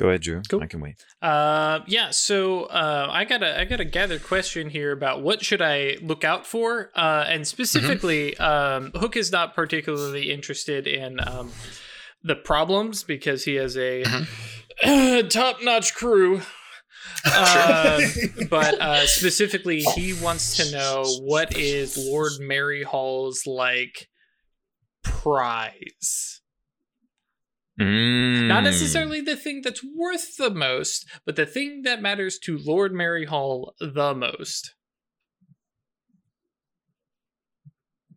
Speaker 2: Go ahead, Drew.
Speaker 3: Cool.
Speaker 2: I can wait.
Speaker 3: Uh, yeah. So uh, I got a I got a gathered question here about what should I look out for, uh, and specifically, um, Hook is not particularly interested in um, the problems because he has a top notch crew. Uh, but uh, specifically, he wants to know what is Lord Maryhall's like prize.
Speaker 2: Mm.
Speaker 3: Not necessarily the thing that's worth the most, but the thing that matters to Lord Maryhall the most.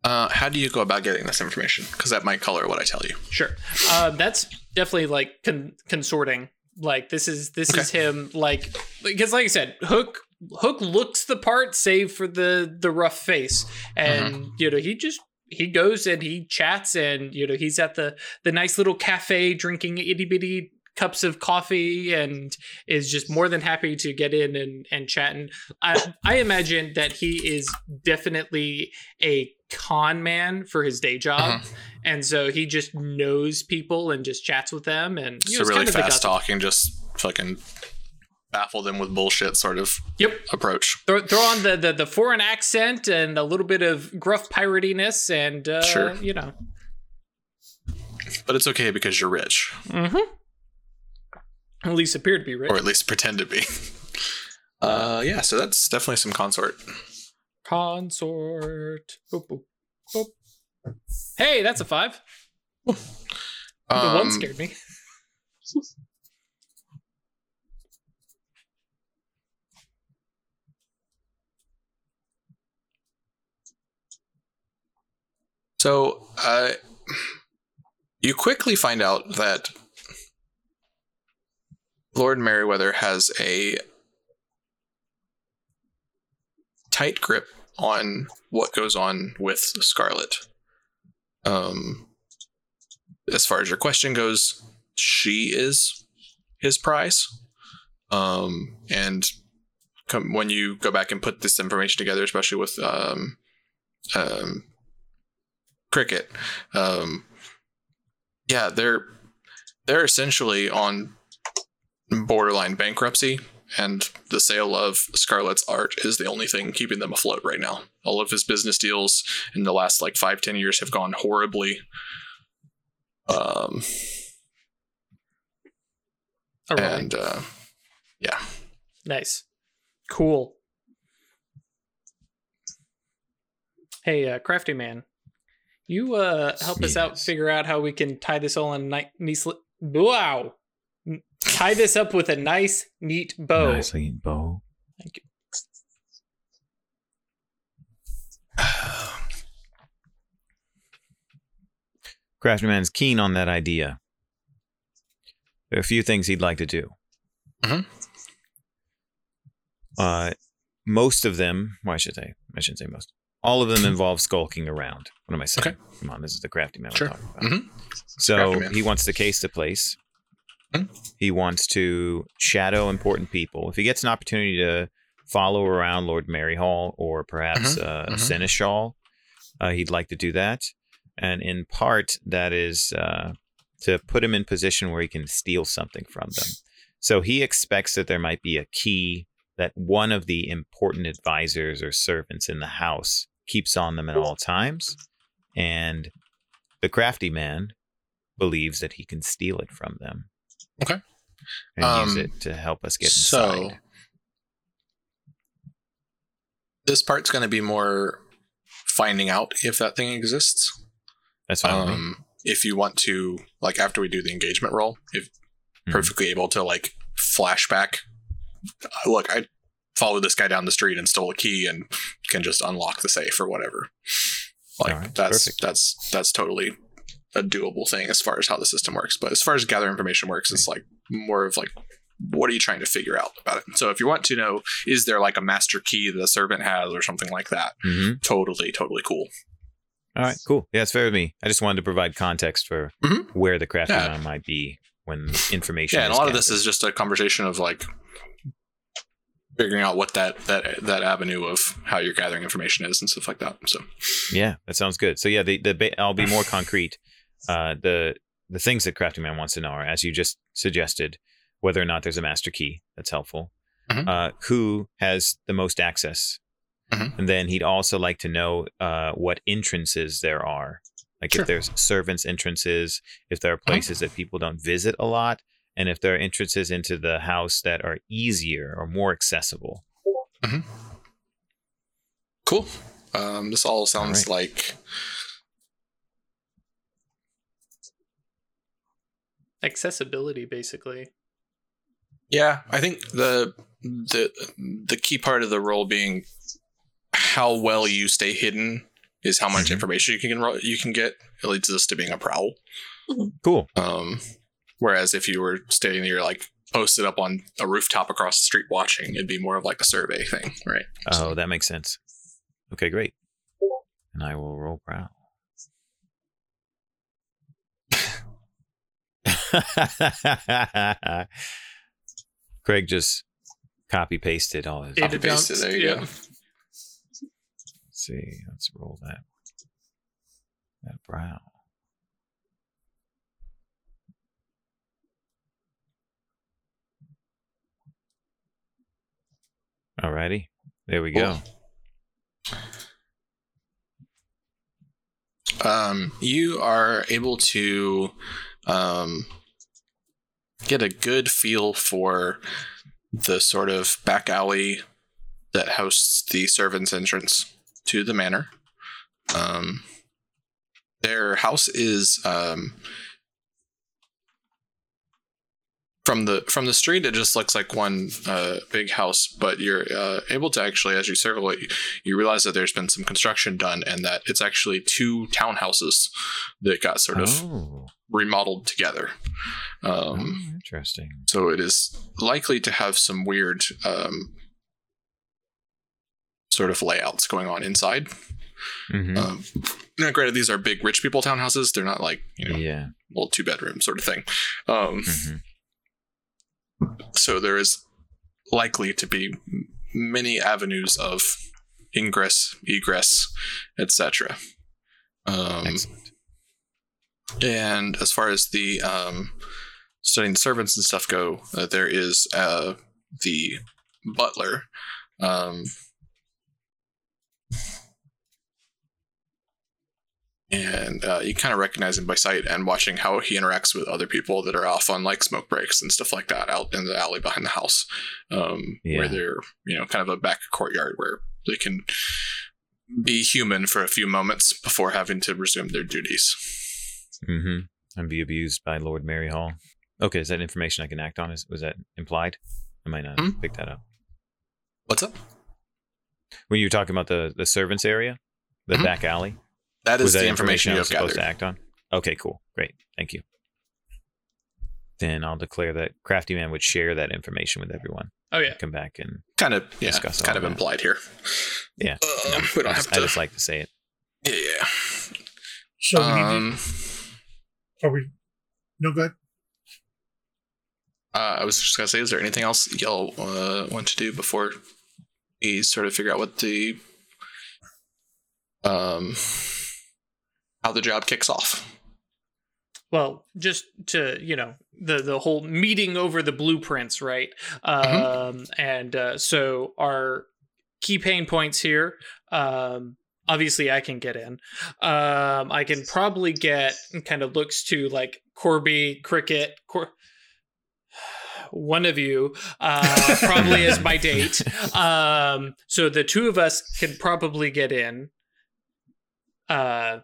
Speaker 1: Uh, how do you go about getting this information? Because that might color what I tell you.
Speaker 3: Sure, uh, that's definitely like con- consorting. Like this is this is him. Like because, like I said, Hook Hook looks the part, save for the the rough face, and you know he just he goes and he chats, and you know he's at the the nice little cafe drinking itty bitty cups of coffee and is just more than happy to get in and and chat. And I, I imagine that he is definitely a con man for his day job.
Speaker 1: Uh-huh.
Speaker 3: and so he just knows people and just chats with them. And you know,
Speaker 1: so
Speaker 3: it's
Speaker 1: really
Speaker 3: kind of
Speaker 1: fast talking, just fucking baffle them with bullshit sort of
Speaker 3: Yep.
Speaker 1: approach.
Speaker 3: Throw, throw on the, the the foreign accent and a little bit of gruff piratiness and uh,
Speaker 1: Sure.
Speaker 3: you know.
Speaker 1: But it's okay because you're rich,
Speaker 3: Mm-hmm. At least appear to be rich.
Speaker 1: or at least pretend to be. Uh, yeah, so that's definitely some consort.
Speaker 3: Consort. Boop, boop, boop. Hey, that's a five. The
Speaker 1: Um,
Speaker 3: one scared me.
Speaker 1: So, uh, you quickly find out that Lord Merriweather has a tight grip on what goes on with Scarlet. Um, as far as your question goes, she is his prize. Um, and come, when you go back and put this information together, especially with um, um, cricket um yeah they're they're essentially on borderline bankruptcy and the sale of Scarlett's art is the only thing keeping them afloat right now all of his business deals in the last like five ten years have gone horribly um
Speaker 3: right.
Speaker 1: and uh yeah
Speaker 3: Nice. Cool. Hey, uh, crafty man, you uh, help us out figure out how we can tie this all in ni- nice. li- Wow. Tie this up with a nice, neat bow.
Speaker 2: Nicely bow.
Speaker 3: Thank you.
Speaker 2: Craftsman's keen on that idea. There are a few things he'd like to do.
Speaker 1: Mhm.
Speaker 2: Uh, most of them, well, I should say, I shouldn't say most. All of them involve skulking around. What am I saying?
Speaker 1: Okay.
Speaker 2: Come on, this is the crafty man
Speaker 1: Sure.
Speaker 2: we're talking about.
Speaker 1: Mhm.
Speaker 2: So
Speaker 1: man.
Speaker 2: he wants to case the place.
Speaker 1: Mhm.
Speaker 2: He wants to shadow important people. If he gets an opportunity to follow around Lord Maryhall or perhaps uh,
Speaker 1: mhm.
Speaker 2: Seneschal, uh, he'd like to do that. And in part, that is uh, to put him in position where he can steal something from them. So he expects that there might be a key that one of the important advisors or servants in the house keeps on them at all times. And the crafty man believes that he can steal it from them.
Speaker 1: Okay.
Speaker 2: And use
Speaker 1: Um,
Speaker 2: it to help us get
Speaker 1: so
Speaker 2: inside.
Speaker 1: this part's going to be more finding out if that thing exists.
Speaker 2: That's fine.
Speaker 1: Um, if you want to, like, after we do the engagement roll, if
Speaker 2: Mhm.
Speaker 1: perfectly able to like flashback, uh, look, I followed this guy down the street and stole a key and can just unlock the safe or whatever. Like
Speaker 2: Alright,
Speaker 1: that's
Speaker 2: perfect.
Speaker 1: that's that's totally a doable thing as far as how the system works. But as far as gather information works, it's like more of like what are you trying to figure out about it? So if you want to know, is there like a master key that a servant has or something like that?
Speaker 2: Mhm.
Speaker 1: Totally, totally cool.
Speaker 2: All right, cool. Yeah, it's fair with me. I just wanted to provide context for
Speaker 1: Mhm.
Speaker 2: where the crafting
Speaker 1: Yeah.
Speaker 2: might be when information.
Speaker 1: Yeah, and a lot of this is just a conversation of like figuring out what that that that avenue of how you're gathering information is and stuff like that. So
Speaker 2: Yeah, that sounds good. So yeah, the the I'll be more concrete. Uh, the the things that Crafty Man wants to know are, as you just suggested, whether or not there's a master key. That's helpful.
Speaker 1: Mhm.
Speaker 2: Uh, who has the most access?
Speaker 1: Mhm.
Speaker 2: And then he'd also like to know uh, what entrances there are. Like
Speaker 1: Sure.
Speaker 2: if there's servants' entrances, if there are places that people don't visit a lot, and if there are entrances into the house that are easier or more accessible.
Speaker 1: cool. Um, this all sounds
Speaker 2: All
Speaker 1: like
Speaker 3: Accessibility, basically.
Speaker 1: yeah. I think the the the key part of the roll being how well you stay hidden is how much
Speaker 2: Mhm.
Speaker 1: information you can you can get. It leads us to being a prowl.
Speaker 2: Cool.
Speaker 1: Um, whereas if you were staying there, like posted up on a rooftop across the street watching, it'd be more of like a survey thing, right?
Speaker 2: Oh, that makes sense. Okay, great. And I will roll prowl. Craig just copy pasted all his.
Speaker 3: Data
Speaker 1: Copy paste it,
Speaker 3: dumps,
Speaker 1: there you
Speaker 3: yeah.
Speaker 1: go.
Speaker 2: Let's see. Let's roll that. That brow. Alrighty. There we go.
Speaker 1: Um, you are able to um, get a good feel for the sort of back alley that hosts the servants' entrance to the manor. Um, their house is um, from the from the street. It just looks like one uh, big house, but you're uh, able to actually, as you circle it, you realize that there's been some construction done, and that it's actually two townhouses that got sort of
Speaker 2: Oh,
Speaker 1: remodeled together. Um,
Speaker 2: oh, interesting.
Speaker 1: so it is likely to have some weird um, sort of layouts going on inside.
Speaker 2: Mhm.
Speaker 1: Um, now, granted, these are big rich people townhouses. They're not like you know
Speaker 2: yeah.
Speaker 1: little two bedroom sort of thing. Um,
Speaker 2: Mhm.
Speaker 1: So there is likely to be many avenues of ingress, egress, etc. Um,
Speaker 2: Excellent.
Speaker 1: And as far as the um, studying the servants and stuff go, uh, there is uh, the butler. Um, and uh, you kind of recognize him by sight and watching how he interacts with other people that are off on like smoke breaks and stuff like that out in the alley behind the house, um,
Speaker 2: Yeah.
Speaker 1: where they're you know kind of a back courtyard where they can be human for a few moments before having to resume their duties.
Speaker 2: Mm-hmm. And be abused by Lord Maryhall. Okay, is that information I can act on? Is was that implied? I might not
Speaker 1: Hmm?
Speaker 2: pick that up.
Speaker 1: What's up?
Speaker 2: When you were talking about the the servants area, the
Speaker 1: Mhm.
Speaker 2: back alley,
Speaker 1: That is
Speaker 2: that
Speaker 1: the information
Speaker 2: I
Speaker 1: you
Speaker 2: was
Speaker 1: have
Speaker 2: supposed
Speaker 1: gathered.
Speaker 2: to act on? Okay, cool, great, thank you. then I'll declare that Crafty Man would share that information with everyone.
Speaker 3: Oh yeah.
Speaker 2: Come back and
Speaker 1: Kind of, yeah,
Speaker 2: Discuss
Speaker 1: kind of
Speaker 2: that.
Speaker 1: implied here.
Speaker 2: Yeah,
Speaker 1: Uh,
Speaker 2: no,
Speaker 1: we don't
Speaker 2: I,
Speaker 1: have
Speaker 2: just, I just like to say it.
Speaker 1: yeah.
Speaker 5: So we need
Speaker 1: Um,
Speaker 5: to, are we? No, good.
Speaker 1: uh, I was just gonna say, is there anything else y'all uh, want to do before we sort of figure out what the um how the job kicks off?
Speaker 3: Well, just to you know the the whole meeting over the blueprints, right?
Speaker 1: Mm-hmm.
Speaker 3: Um, and uh, so our key pain points here. Um, obviously, I can get in. Um, I can probably get kind of looks to like Corby, Cricket, Cor- one of you uh, probably is my date. Um, so the two of us can probably get in. Uh,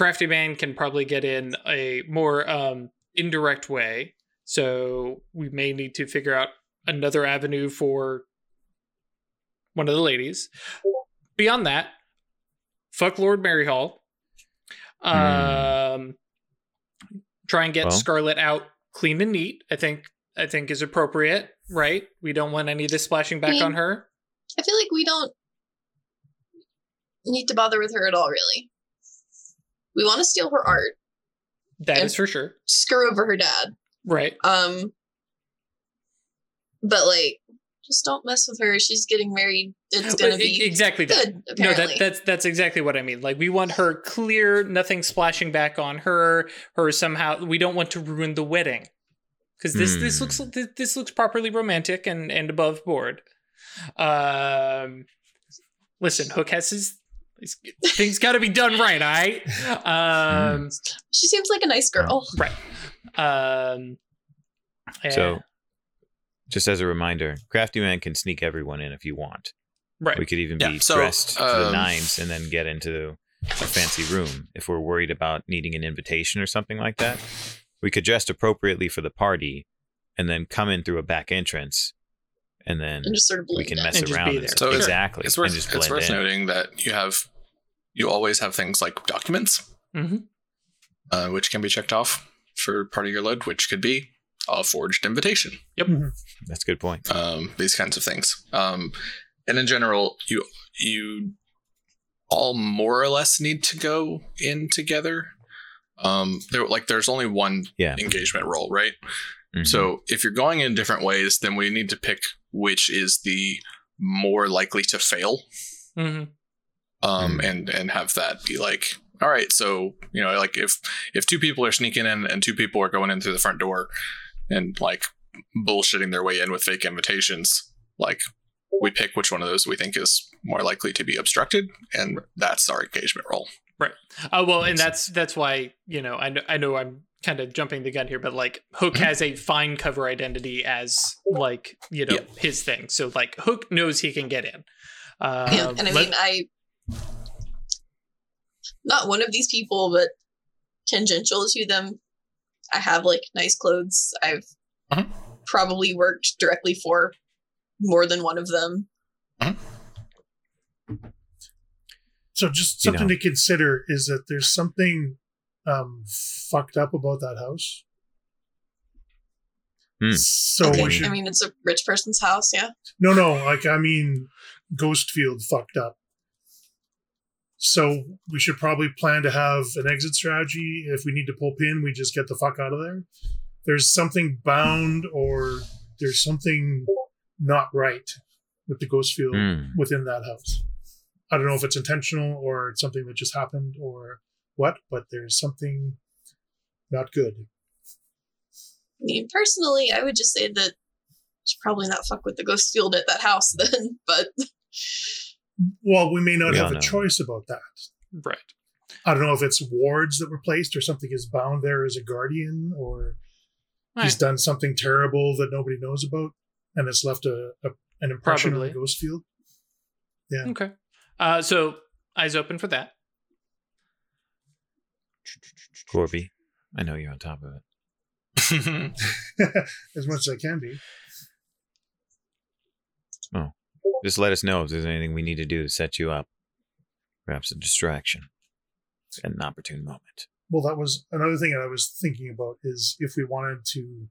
Speaker 3: Crafty Man can probably get in a more um, indirect way. So we may need to figure out another avenue for one of the ladies. Beyond that, fuck Lord Maryhall. Um, try and get
Speaker 2: Well-
Speaker 3: Scarlet out clean and neat. I think I think is appropriate, right? We don't want any of this splashing back
Speaker 4: Yeah.
Speaker 3: on her.
Speaker 4: I feel like we don't need to bother with her at all, really. We want to steal her art,
Speaker 3: That is for sure.
Speaker 4: screw over her dad.
Speaker 3: Right.
Speaker 4: Um, but like, just don't mess with her. She's getting married. It's gonna
Speaker 3: But
Speaker 4: be
Speaker 3: exactly that.
Speaker 4: good.
Speaker 3: No, that that's that's exactly what I mean. Like we want her clear, nothing splashing back on her. Her somehow. We don't want to ruin the wedding because this this
Speaker 2: Hmm.
Speaker 3: looks this, this looks properly romantic and and above board. Um, listen, Hook has his. His- Things got to be done right, all right? Um,
Speaker 4: she seems like a nice girl.
Speaker 3: right. Um,
Speaker 2: So, just as a reminder, Crafty Man can sneak everyone in if you want.
Speaker 3: right.
Speaker 2: We could even
Speaker 1: Yeah,
Speaker 2: be
Speaker 1: so,
Speaker 2: dressed to the
Speaker 1: um,
Speaker 2: nines and then get into a fancy room. If we're worried about needing an invitation or something like that, we could dress appropriately for the party and then come in through a back entrance and then
Speaker 4: And just sort of
Speaker 2: we can mess around.
Speaker 3: be
Speaker 2: and
Speaker 3: there.
Speaker 1: So it's-
Speaker 2: exactly.
Speaker 1: It's
Speaker 2: and
Speaker 1: worth
Speaker 2: just
Speaker 1: it's worth
Speaker 2: in.
Speaker 1: noting that you have you always have things like documents,
Speaker 3: Mhm.
Speaker 1: uh, which can be checked off for part of your load, which could be a forged invitation. Yep.
Speaker 2: That's a good point.
Speaker 1: um, these kinds of things. Um, and in general, you you all more or less need to go in together. Um, there like there's only one
Speaker 2: Yeah.
Speaker 1: engagement roll, right?
Speaker 2: Mhm.
Speaker 1: So if you're going in different ways, then we need to pick which is the more likely to fail,
Speaker 3: Mhm.
Speaker 1: um,
Speaker 2: Mm.
Speaker 1: and and have that be like, all right, so you know, like if if two people are sneaking in and two people are going in through the front door, and like bullshitting their way in with fake invitations, like we pick which one of those we think is more likely to be obstructed, and that's our engagement roll. Right.
Speaker 3: Oh well, and that's that's why you know I know I know I'm kind of jumping the gun here, but like Hook
Speaker 1: Mhm.
Speaker 3: has a fine cover identity as like you know
Speaker 1: Yeah.
Speaker 3: his thing. So like Hook knows he can get in. Um,
Speaker 4: Yeah, and I mean, I not one of these people, but tangential to them. I have like nice clothes. I've
Speaker 1: Mhm.
Speaker 4: probably worked directly for more than one of them.
Speaker 5: So just
Speaker 2: You
Speaker 5: something
Speaker 2: know.
Speaker 5: to consider is that there's something um, fucked up about that house.
Speaker 2: Hmm.
Speaker 5: So
Speaker 4: okay,
Speaker 5: we should
Speaker 4: I mean, it's a rich person's house. Yeah,
Speaker 5: no, no, like I mean, Ghostfield fucked up. So we should probably plan to have an exit strategy. If we need to pull pin, we just get the fuck out of there. There's something bound, or there's something not right with the Ghostfield
Speaker 2: Mm.
Speaker 5: within that house. I don't know if it's intentional or it's something that just happened or what, but there's something not good.
Speaker 4: I mean, personally, I would just say that should probably not fuck with the ghost field at that house then. But
Speaker 5: Well, we may not
Speaker 2: We
Speaker 5: have a
Speaker 2: know.
Speaker 5: choice about that.
Speaker 3: right.
Speaker 5: I don't know if it's wards that were placed or something is bound there as a guardian or he's done something terrible that nobody knows about and it's left a, a an impression on the ghost field. Yeah.
Speaker 3: Okay. Uh, so eyes open for that.
Speaker 2: Corby, I know you're on top of it.
Speaker 5: as much as I can be. Oh.
Speaker 2: Just let us know if there's anything we need to do to set you up. Perhaps a distraction at an opportune moment.
Speaker 5: Well, that was another thing that I was thinking about is if we wanted to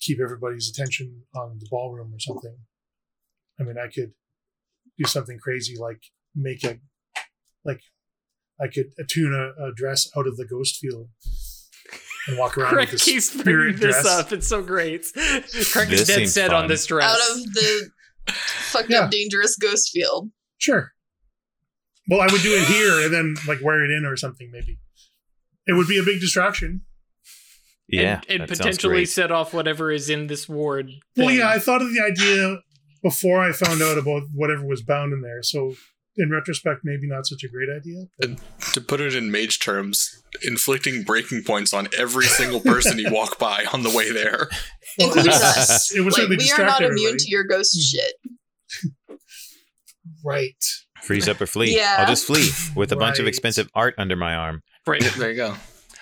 Speaker 5: keep everybody's attention on the ballroom or something. I mean, I could do something crazy like make a like I could attune a, a dress out of the ghost field and walk around
Speaker 3: Craig
Speaker 5: with a
Speaker 3: keeps
Speaker 5: spirit
Speaker 3: bringing this
Speaker 5: dress.
Speaker 3: up. It's so great. Craig
Speaker 2: This
Speaker 3: is dead
Speaker 2: seems
Speaker 3: set
Speaker 2: fun.
Speaker 3: on this dress.
Speaker 4: Out of the fucked
Speaker 5: Yeah.
Speaker 4: up dangerous ghost field.
Speaker 5: Sure. Well, I would do it here and then like wear it in or something. Maybe it would be a big distraction.
Speaker 2: Yeah,
Speaker 3: and, and
Speaker 2: that sounds
Speaker 3: potentially
Speaker 2: great.
Speaker 3: set off whatever is in this ward.
Speaker 5: Well,
Speaker 3: thing.
Speaker 5: yeah, I thought of the idea before I found out about whatever was bound in there. So, in retrospect, maybe not such a great idea. but-
Speaker 1: To put it in mage terms, inflicting breaking points on every single person you walk by on the way there.
Speaker 4: Including us.
Speaker 5: It would
Speaker 4: Like,
Speaker 5: certainly
Speaker 4: we are
Speaker 5: distract
Speaker 4: not immune
Speaker 5: everybody.
Speaker 4: to your ghost shit.
Speaker 5: Right.
Speaker 2: freeze up or flee.
Speaker 4: Yeah.
Speaker 2: I'll just flee with a bunch of expensive art under my arm.
Speaker 3: right.
Speaker 1: There you go.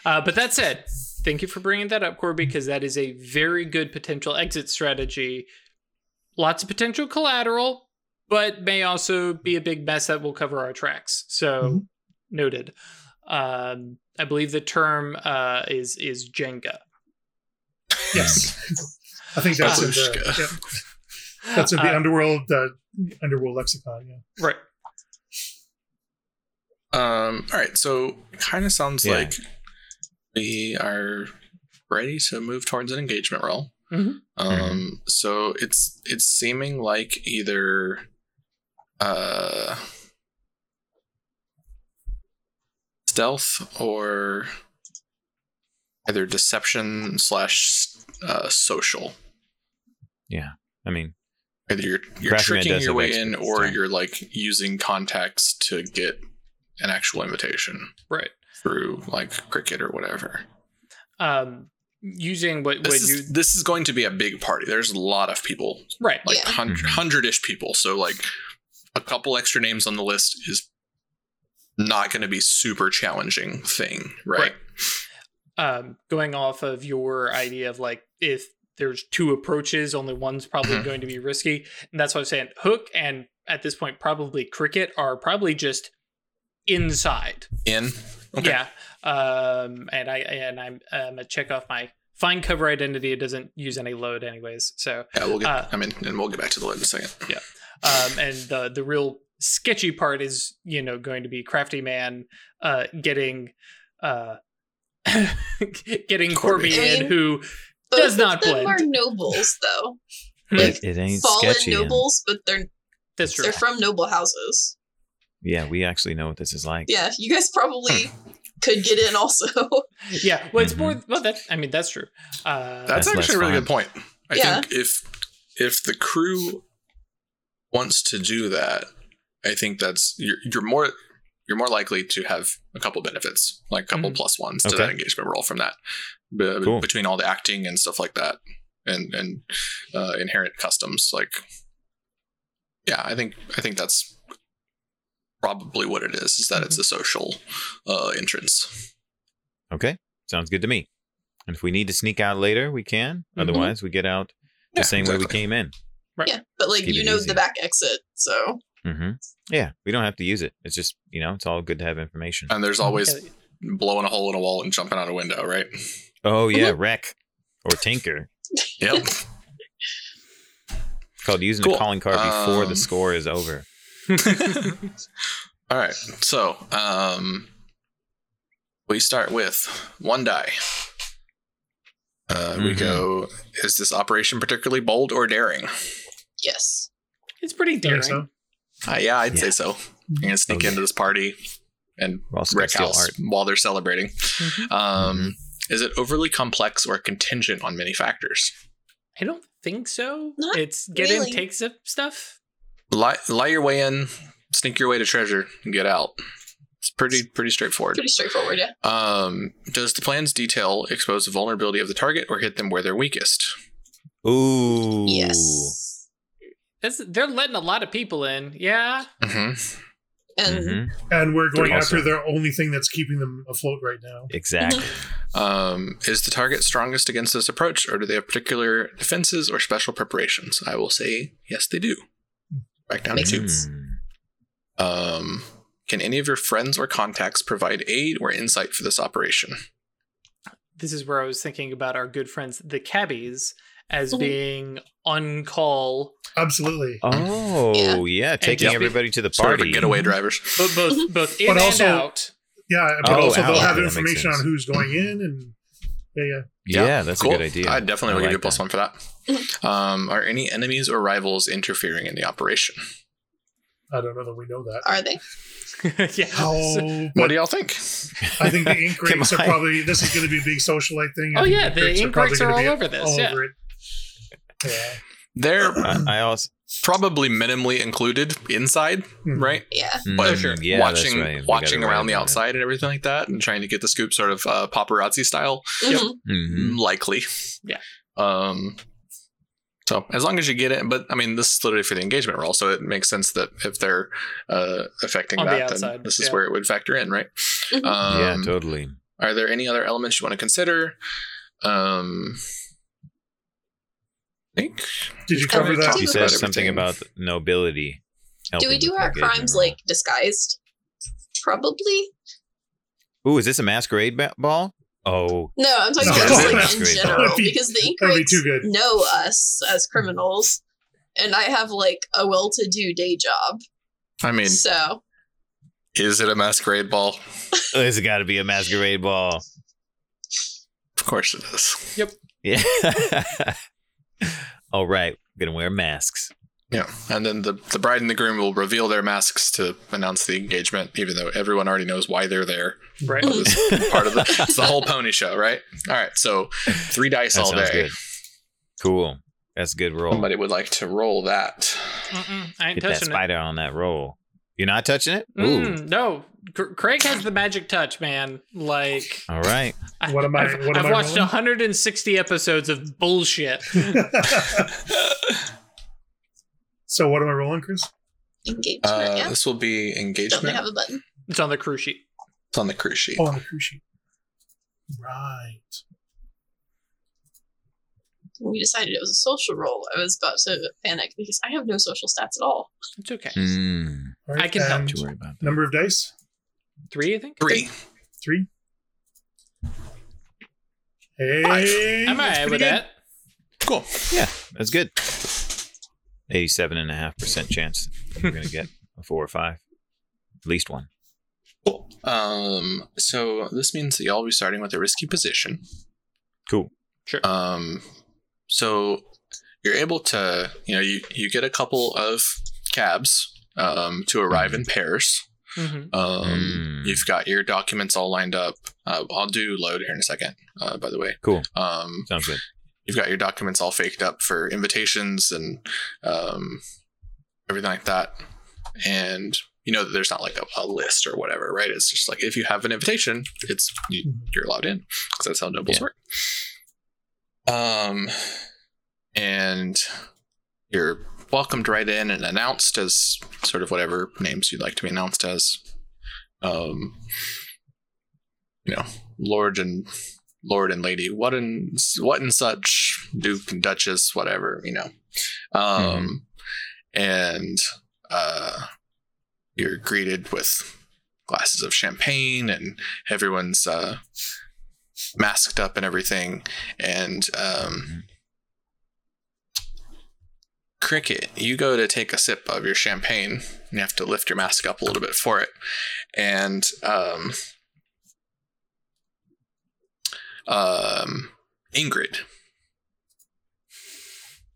Speaker 3: Uh, but that said, thank you for bringing that up, Corby, because that is a very good potential exit strategy. Lots of potential collateral, but may also be a big mess that will cover our tracks. So
Speaker 5: Mhm.
Speaker 3: noted. Um, I believe the term uh, is is Jenga.
Speaker 5: Yes. I think that's in the, yeah, that's in the
Speaker 3: Uh,
Speaker 5: underworld uh, underworld lexicon. Yeah.
Speaker 3: right.
Speaker 1: Um, all right, so it kind of sounds
Speaker 2: Yeah.
Speaker 1: like we are ready to move towards an engagement roll.
Speaker 3: Mhm.
Speaker 1: Um, so it's it's seeming like either uh stealth or either deception slash uh, social.
Speaker 2: Yeah. I mean,
Speaker 1: Either you're you're
Speaker 2: Crafty
Speaker 1: tricking your way in, or
Speaker 2: so.
Speaker 1: you're like using contacts to get an actual invitation
Speaker 3: Right.
Speaker 1: through like cricket or whatever.
Speaker 3: Um, using what, what
Speaker 1: This
Speaker 3: you
Speaker 1: is, this is going to be a big party. There's a lot of people,
Speaker 3: right.
Speaker 1: like
Speaker 4: Yeah.
Speaker 1: hun-
Speaker 2: Mhm.
Speaker 1: hundred-ish people. So like a couple extra names on the list is not going to be super challenging thing, right?
Speaker 3: um, going off of your idea of like if there's two approaches, only one's probably
Speaker 1: Mhm.
Speaker 3: going to be risky, and that's what I'm saying. Hook and at this point probably cricket are probably just inside.
Speaker 1: In Okay.
Speaker 3: Yeah, um, and I and I'm um, check off my find cover identity. It doesn't use any load anyways, so
Speaker 1: yeah, we'll get.
Speaker 3: Uh,
Speaker 1: I mean, and we'll get back to the load in a second.
Speaker 3: Um, and the the real sketchy part is you know going to be crafty man uh, getting uh, getting
Speaker 1: Corby.
Speaker 3: Corby,
Speaker 4: I
Speaker 3: in
Speaker 4: mean,
Speaker 3: who
Speaker 4: Both
Speaker 3: Does not
Speaker 4: of them
Speaker 3: blend.
Speaker 4: are nobles, though.
Speaker 3: Hmm.
Speaker 4: Like,
Speaker 2: it ain't
Speaker 4: fallen
Speaker 2: sketchy. and-
Speaker 4: nobles, but they're
Speaker 3: that's true.
Speaker 4: they're from noble houses.
Speaker 2: yeah, we actually know what this is like.
Speaker 4: Yeah, you guys probably could get in also.
Speaker 3: Yeah, well, it's
Speaker 2: Mhm.
Speaker 3: more. Well, that I mean that's true. Uh,
Speaker 1: That's,
Speaker 2: That's
Speaker 1: actually a really
Speaker 2: fun.
Speaker 1: good point. I
Speaker 4: Yeah.
Speaker 1: think if if the crew wants to do that, I think that's you're, you're more you're more likely to have a couple benefits, like a couple
Speaker 3: Mhm.
Speaker 1: plus ones to
Speaker 2: Okay.
Speaker 1: that engagement roll from that, Be-
Speaker 2: Cool.
Speaker 1: between all the acting and stuff like that, and and uh, inherent customs. Like, yeah, I think I think that's probably what it is. Is that it's a social uh, entrance.
Speaker 2: Okay, sounds good to me. And if we need to sneak out later, we can.
Speaker 3: Mhm.
Speaker 2: Otherwise, we get out the
Speaker 1: Yeah,
Speaker 2: same way we came in.
Speaker 4: Yeah, but like
Speaker 2: Keep
Speaker 4: you know
Speaker 2: easy.
Speaker 4: the back exit, so
Speaker 2: hmm Yeah, we don't have to use it. It's just you know, it's all good to have information.
Speaker 1: And there's always
Speaker 3: yeah,
Speaker 1: blowing a hole in a wall and jumping out a window, right?
Speaker 2: Oh yeah, wreck or tinker.
Speaker 1: Yep.
Speaker 2: It's called using
Speaker 1: Cool.
Speaker 2: a calling card before
Speaker 1: Um,
Speaker 2: the score is over.
Speaker 1: All right. So, um, we start with one die. Uh, We
Speaker 2: Mhm.
Speaker 1: go. Is this operation particularly bold or daring?
Speaker 4: Yes.
Speaker 3: it's pretty daring.
Speaker 5: so.
Speaker 1: Uh, yeah, I'd
Speaker 2: Yeah.
Speaker 1: say so. You're gonna sneak
Speaker 2: Oh, yeah.
Speaker 1: into this party and
Speaker 2: We're also gonna
Speaker 1: wreck house
Speaker 2: art.
Speaker 1: while they're celebrating.
Speaker 3: Mhm.
Speaker 1: Um, Is it overly complex or contingent on many factors?
Speaker 3: I don't think so.
Speaker 4: Not
Speaker 3: it's get
Speaker 4: really.
Speaker 3: in, take some stuff.
Speaker 1: Lie, lie your way in, sneak your way to treasure, and get out. It's pretty pretty straightforward.
Speaker 4: Pretty straightforward, yeah.
Speaker 1: Um, does the plan's detail expose the vulnerability of the target or hit them where they're weakest?
Speaker 2: Ooh.
Speaker 4: Yes.
Speaker 3: That's, they're letting a lot of people in. Yeah.
Speaker 1: Mm-hmm.
Speaker 4: And
Speaker 2: Mhm.
Speaker 5: And we're going
Speaker 2: But
Speaker 5: after
Speaker 2: also-
Speaker 5: the only thing that's keeping them afloat right now.
Speaker 2: Exactly.
Speaker 1: Um, is the target strongest against this approach, or do they have particular defenses or special preparations? I will say yes, they do. Back down
Speaker 4: Makes
Speaker 1: to two.
Speaker 4: sense.
Speaker 1: Um, can any of your friends or contacts provide aid or insight for this operation?
Speaker 3: This is where I was thinking about our good friends, the cabbies, as being on call,
Speaker 5: Absolutely.
Speaker 2: Oh yeah, taking
Speaker 3: just be-
Speaker 2: everybody to the
Speaker 1: Sort of
Speaker 2: party.
Speaker 1: getaway drivers.
Speaker 3: but both both in
Speaker 5: But
Speaker 3: and
Speaker 5: also-
Speaker 3: out.
Speaker 5: Yeah, but
Speaker 2: Oh,
Speaker 5: also they'll
Speaker 2: out.
Speaker 5: have
Speaker 2: Yeah,
Speaker 5: information on who's going in and yeah, yeah.
Speaker 2: Yeah, that's
Speaker 1: cool.
Speaker 2: a good idea.
Speaker 1: I definitely would
Speaker 2: I
Speaker 1: give you a
Speaker 2: like
Speaker 1: plus
Speaker 2: that.
Speaker 1: one for that. Um, are any enemies or rivals interfering in the operation?
Speaker 5: I don't know that we know that.
Speaker 4: Are they?
Speaker 3: yeah.
Speaker 5: Oh,
Speaker 1: What do y'all think?
Speaker 5: I think the ink
Speaker 2: Come
Speaker 5: rates are probably this is going to be a big socialite thing.
Speaker 3: Oh, yeah, the ink
Speaker 5: probably
Speaker 3: rates are
Speaker 5: gonna
Speaker 3: all over this,
Speaker 5: all
Speaker 3: yeah.
Speaker 5: over it. Yeah.
Speaker 1: They're
Speaker 2: I, I also
Speaker 1: probably minimally included inside,
Speaker 5: Hmm.
Speaker 1: right?
Speaker 4: Yeah.
Speaker 1: But
Speaker 2: Mm,
Speaker 3: sure.
Speaker 2: yeah,
Speaker 1: watching
Speaker 2: right.
Speaker 1: Watching around the
Speaker 2: write about
Speaker 1: outside and everything like that, and trying to get the scoop sort of uh, paparazzi style,
Speaker 3: Yep.
Speaker 4: Mhm.
Speaker 2: it. Mhm.
Speaker 1: likely.
Speaker 3: Yeah.
Speaker 1: Um. So as long as you get it, but I mean, this is literally for the engagement roll, so it makes sense that if they're uh, affecting
Speaker 3: On the
Speaker 1: that, then this is
Speaker 3: yeah.
Speaker 1: where it would factor in, right?
Speaker 4: Mhm.
Speaker 1: Um,
Speaker 2: yeah, totally.
Speaker 1: Are there any other elements you want to consider? Um, I think
Speaker 5: Did you cover that?
Speaker 1: talked
Speaker 2: He
Speaker 1: about
Speaker 2: says something about nobility.
Speaker 4: Do we do our crimes like disguised? Probably.
Speaker 2: Ooh, is this a masquerade ba- ball? Oh,
Speaker 4: No, I'm talking
Speaker 5: No,
Speaker 4: about just like in general
Speaker 5: be-
Speaker 4: because the ink
Speaker 5: be too good.
Speaker 4: know us as criminals, and I have like a well-to-do day job.
Speaker 1: I mean,
Speaker 4: So
Speaker 1: is it a masquerade ball?
Speaker 2: it's got to be a masquerade ball.
Speaker 1: Of course it is. Yep.
Speaker 2: Yeah. All right, we're gonna wear masks.
Speaker 1: Yeah, and then the the bride and the groom will reveal their masks to announce the engagement, even though everyone already knows why they're there.
Speaker 3: Right.
Speaker 1: It's part of the it's the whole pony show, right? All right, so three dice
Speaker 2: That
Speaker 1: all day.
Speaker 2: good. Cool. That's a good roll.
Speaker 1: Somebody would like to roll that.
Speaker 3: Mm-mm, I ain't
Speaker 2: Get that
Speaker 3: touching it.
Speaker 2: spider on that roll. You're not touching it? Ooh.
Speaker 3: Mm, no, Cr- Craig has the magic touch, man. Like,
Speaker 2: All right.
Speaker 5: What am I-
Speaker 3: I've,
Speaker 5: am
Speaker 3: I've
Speaker 5: I
Speaker 3: watched
Speaker 5: rolling?
Speaker 3: 160 episodes of bullshit.
Speaker 5: so what am I rolling, Chris?
Speaker 4: engagement.
Speaker 1: Uh,
Speaker 4: yeah.
Speaker 1: This will be engagement.
Speaker 4: Don't they have a button?
Speaker 3: It's on the crew sheet.
Speaker 1: It's on the crew sheet.
Speaker 5: Oh, on the cruise sheet. Right.
Speaker 4: When we decided it was a social roll, I was about to panic because I have no social stats at all.
Speaker 3: It's okay.
Speaker 2: Mm,
Speaker 5: All right.
Speaker 3: I can help.
Speaker 2: don't you worry about that.
Speaker 5: Number of dice?
Speaker 3: Three, I think.
Speaker 1: Three.
Speaker 5: Three. Hey,
Speaker 3: I'm
Speaker 5: that's
Speaker 3: alright with
Speaker 5: good.
Speaker 3: that.
Speaker 1: Cool.
Speaker 2: Yeah, that's good. 87.5% chance that we're going to get a four or five. At least one.
Speaker 1: Cool. Um, so this means that y'all will be starting with a risky position.
Speaker 2: Cool. Sure.
Speaker 1: Um, so you're able to, you know, you, you get a couple of cabs um, to arrive in pairs.
Speaker 3: Hmm
Speaker 1: Um,
Speaker 2: Mm.
Speaker 1: You've got your documents all lined up. Uh, I'll do load here in a second, uh, by the way.
Speaker 2: Cool.
Speaker 1: Um,
Speaker 2: Sounds good.
Speaker 1: you've got your documents all faked up for invitations and um, everything like that. And you know that there's not like a, a list or whatever, right? It's just like if you have an invitation, it's you, you're allowed in because that's how nobles
Speaker 2: Yeah.
Speaker 1: work. Um, and you're welcomed right in and announced as sort of whatever names you'd like to be announced as. Um, you know, Lord and Lord and Lady, what and what and such, Duke and Duchess, whatever, you know. Um, and uh, you're greeted with glasses of champagne, and everyone's uh, masked up and everything. And um, Cricket, you go to take a sip of your champagne, you have to lift your mask up a little bit for it, and um, um, Ingrid,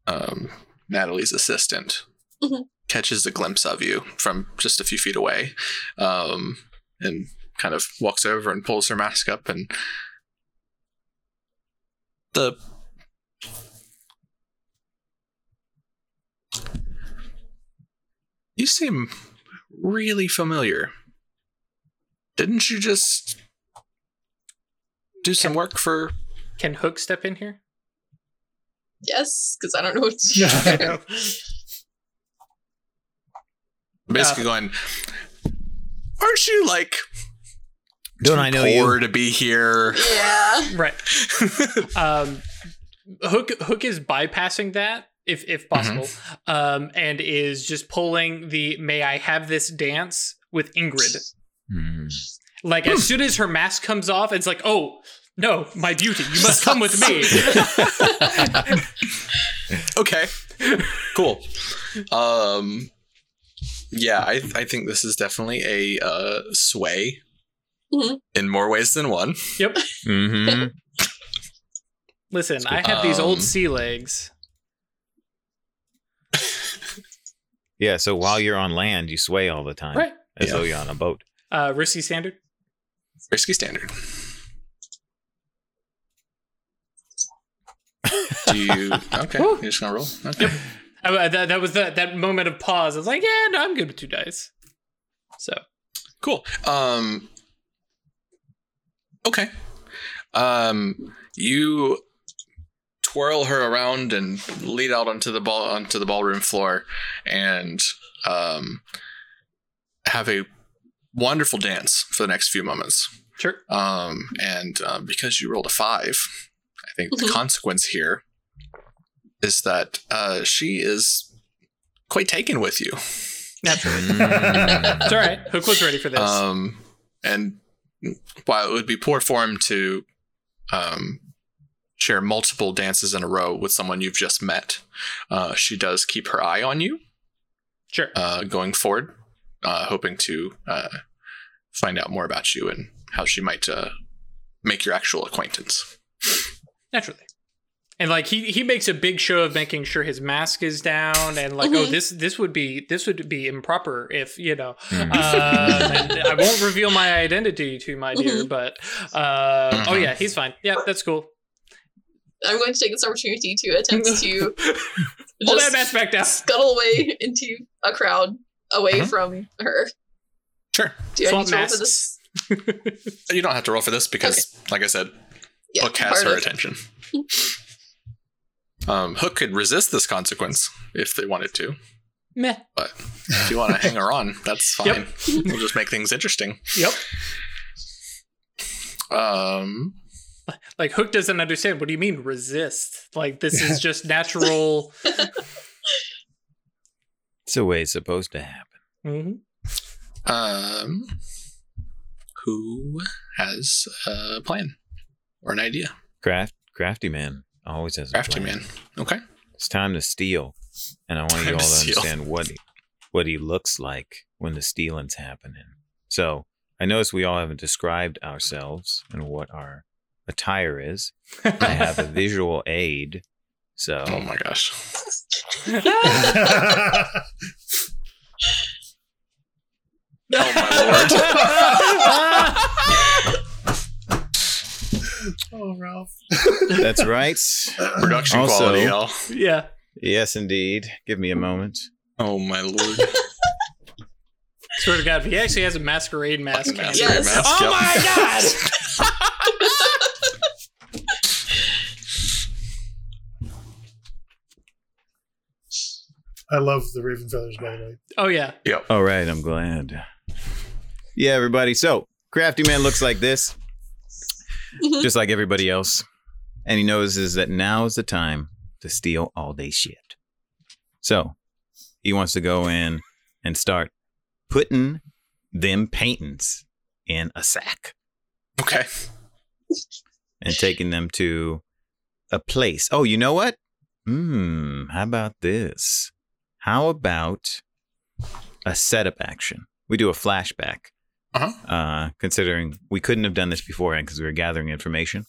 Speaker 1: um, Natalie's assistant,
Speaker 4: Mhm.
Speaker 1: catches a glimpse of you from just a few feet away, um, and kind of walks over and pulls her mask up, and the you seem really familiar. Didn't you just do some work for
Speaker 3: Can Hook step in here?
Speaker 4: Yes, because I don't know what to
Speaker 5: Yeah.
Speaker 4: do.
Speaker 1: basically going aren't you like
Speaker 2: Don't
Speaker 1: too
Speaker 2: I know
Speaker 1: poor
Speaker 2: you?
Speaker 1: to be here
Speaker 4: yeah.
Speaker 3: Right. Um, Hook Hook is bypassing that if if possible, um, and is just pulling the "May I have this dance" with Ingrid.
Speaker 2: Mm.
Speaker 3: Like as soon as her mask comes off, it's like, oh No, my beauty, you must come with me.
Speaker 1: okay. Cool. Um yeah, I I think this is definitely a uh sway
Speaker 4: Mhm.
Speaker 1: in more ways than one.
Speaker 3: yep.
Speaker 2: Mm-hmm.
Speaker 3: Listen, I have these old
Speaker 1: Um,
Speaker 3: sea legs.
Speaker 2: Yeah. So while you're on land, you sway all the time,
Speaker 3: Right.
Speaker 2: as
Speaker 1: Yeah.
Speaker 2: though you're on a boat.
Speaker 3: Uh, risky standard.
Speaker 1: Risky standard. Do you okay?
Speaker 3: Woo.
Speaker 1: You're just gonna roll? Okay.
Speaker 3: Uh, that, that was that that moment of pause. I was like, yeah, no, I'm good with two dice. So
Speaker 1: Cool. Um Okay. Um you twirl her around and lead out onto the ball onto the ballroom floor and um have a wonderful dance for the next few moments.
Speaker 3: sure.
Speaker 1: Um and uh, because you rolled a 5, I think the
Speaker 4: Mhm.
Speaker 1: consequence here is that uh she is quite taken with you.
Speaker 3: Naturally. It's all right. Hook was ready for this.
Speaker 1: Um, and while it would be poor form to um, share multiple dances in a row with someone you've just met, uh, she does keep her eye on you
Speaker 3: sure.
Speaker 1: uh, going forward, uh, hoping to uh, find out more about you and how she might uh, make your actual acquaintance.
Speaker 3: Naturally. And like he he makes a big show of making sure his mask is down and like oh
Speaker 4: Mhm.
Speaker 3: this this would be this would be improper if you know
Speaker 2: Mhm.
Speaker 3: um, I won't reveal my identity to my dear
Speaker 4: Mhm.
Speaker 3: but uh, oh yeah he's fine yeah that's cool
Speaker 4: I'm going to take this opportunity to attempt to
Speaker 3: hold that
Speaker 4: just
Speaker 3: back down
Speaker 4: scuttle away into a crowd away
Speaker 1: Mhm.
Speaker 4: from her.
Speaker 1: Sure.
Speaker 4: Do I
Speaker 3: Swamp
Speaker 4: need to roll for this?
Speaker 1: You don't have to roll for this because, like I said,
Speaker 4: Yeah,
Speaker 1: Hook has her
Speaker 4: of-
Speaker 1: attention. Um, Hook could resist this consequence if they wanted to.
Speaker 3: meh
Speaker 1: But if you want to hang her on, that's fine.
Speaker 3: Yep.
Speaker 1: We'll just make things interesting.
Speaker 3: yep
Speaker 1: Um,
Speaker 3: like Hook doesn't understand what do you mean resist like this is just natural
Speaker 2: It's the way it's supposed to happen.
Speaker 3: Mhm.
Speaker 1: um, who has a plan or an idea?
Speaker 2: Craft, crafty man always has a
Speaker 1: Crafty
Speaker 2: plan.
Speaker 1: man. Okay.
Speaker 2: It's time to steal, and I want you all
Speaker 1: to
Speaker 2: to understand what he, what he looks like when the stealing's happening. So I notice we all haven't described ourselves and what our attire is. I have a visual aid, so
Speaker 1: Oh my gosh. Oh my lord.
Speaker 5: oh, Ralph.
Speaker 2: that's right.
Speaker 1: Production
Speaker 2: Also-
Speaker 1: quality, y'all.
Speaker 3: yeah
Speaker 2: Yes, indeed. Give me a moment.
Speaker 1: Oh my lord.
Speaker 3: swear to God if he actually has a masquerade mask
Speaker 1: masquerade
Speaker 4: Yes.
Speaker 1: mask,
Speaker 3: oh
Speaker 1: yep.
Speaker 3: my God
Speaker 5: I love the Raven feathers, by the way.
Speaker 3: oh yeah
Speaker 2: All right, I'm glad. Yeah, everybody. So, Crafty Man looks like this,
Speaker 4: Mhm.
Speaker 2: just like everybody else. And he knows is that now is the time to steal all day shit. So, he wants to go in and start putting them paintings in a sack
Speaker 1: Okay.
Speaker 2: and taking them to a place. Oh, you know what? Hmm, how about this? How about a setup action? We do a flashback.
Speaker 1: Uh-huh.
Speaker 2: Uh, considering we couldn't have done this beforehand because we were gathering information.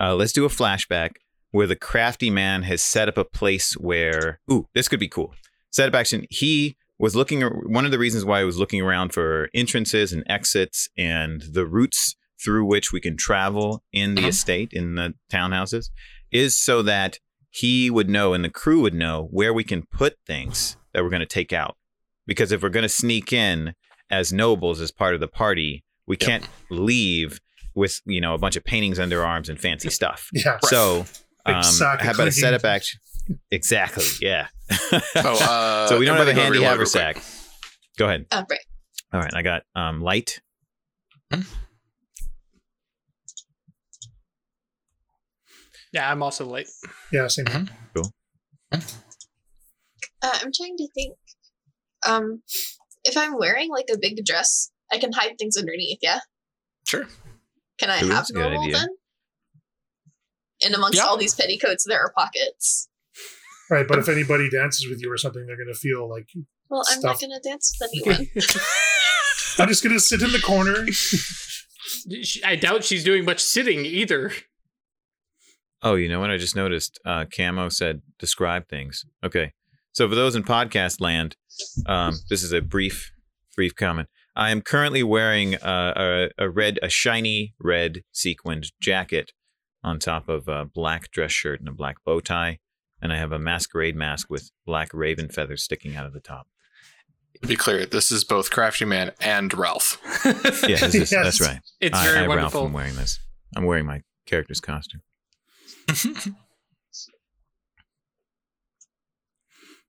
Speaker 2: Uh, let's do a flashback where the crafty man has set up a place where, ooh, this could be cool. Setup action. He was looking, one of the reasons why he was looking around for entrances and exits and the routes through which we can travel in the
Speaker 1: Mhm.
Speaker 2: estate, in the townhouses, is so that he would know and the crew would know where we can put things that we're going to take out. Because if we're going to sneak in as nobles as part of the party, we
Speaker 1: Yep.
Speaker 2: can't leave with you know a bunch of paintings under arms and fancy stuff.
Speaker 5: Yeah.
Speaker 2: So, um,
Speaker 5: sack of
Speaker 2: how about a
Speaker 5: clean.
Speaker 2: setup action? Exactly. Yeah.
Speaker 1: Oh, uh,
Speaker 2: so we don't have a handy
Speaker 1: reload real quick.
Speaker 2: haversack. Go ahead.
Speaker 4: Uh, right.
Speaker 2: All right. I got um, light.
Speaker 3: Yeah I'm also late
Speaker 5: Yeah, same.
Speaker 1: Mhm.
Speaker 4: Uh, I'm trying to think. Um, if I'm wearing like a big dress, I can hide things underneath. Yeah.
Speaker 1: Sure.
Speaker 4: Can I
Speaker 2: Ooh,
Speaker 4: have
Speaker 2: that's a
Speaker 4: normal then? And amongst
Speaker 1: Yeah.
Speaker 4: all these petticoats, there are pockets.
Speaker 5: Right, but if anybody dances with you or something, they're gonna feel like
Speaker 4: Well, I'm
Speaker 5: Stuff.
Speaker 4: not going to dance with anyone.
Speaker 5: I'm just gonna sit in the corner.
Speaker 3: I doubt she's doing much sitting either.
Speaker 2: Oh, you know what? I just noticed. Uh, Camo said describe things. Okay, so for those in podcast land, um, this is a brief, brief comment. I am currently wearing uh, a, a red, a shiny red sequined jacket on top of a black dress shirt and a black bow tie, and I have a masquerade mask with black raven feathers sticking out of the top.
Speaker 1: To be clear, this is both Crafty Man and Ralph.
Speaker 2: Yeah, this is,
Speaker 5: Yes.
Speaker 2: that's right.
Speaker 3: It's
Speaker 2: I,
Speaker 3: very
Speaker 2: I, Ralph,
Speaker 3: wonderful.
Speaker 2: am wearing this. I'm wearing my character's costume.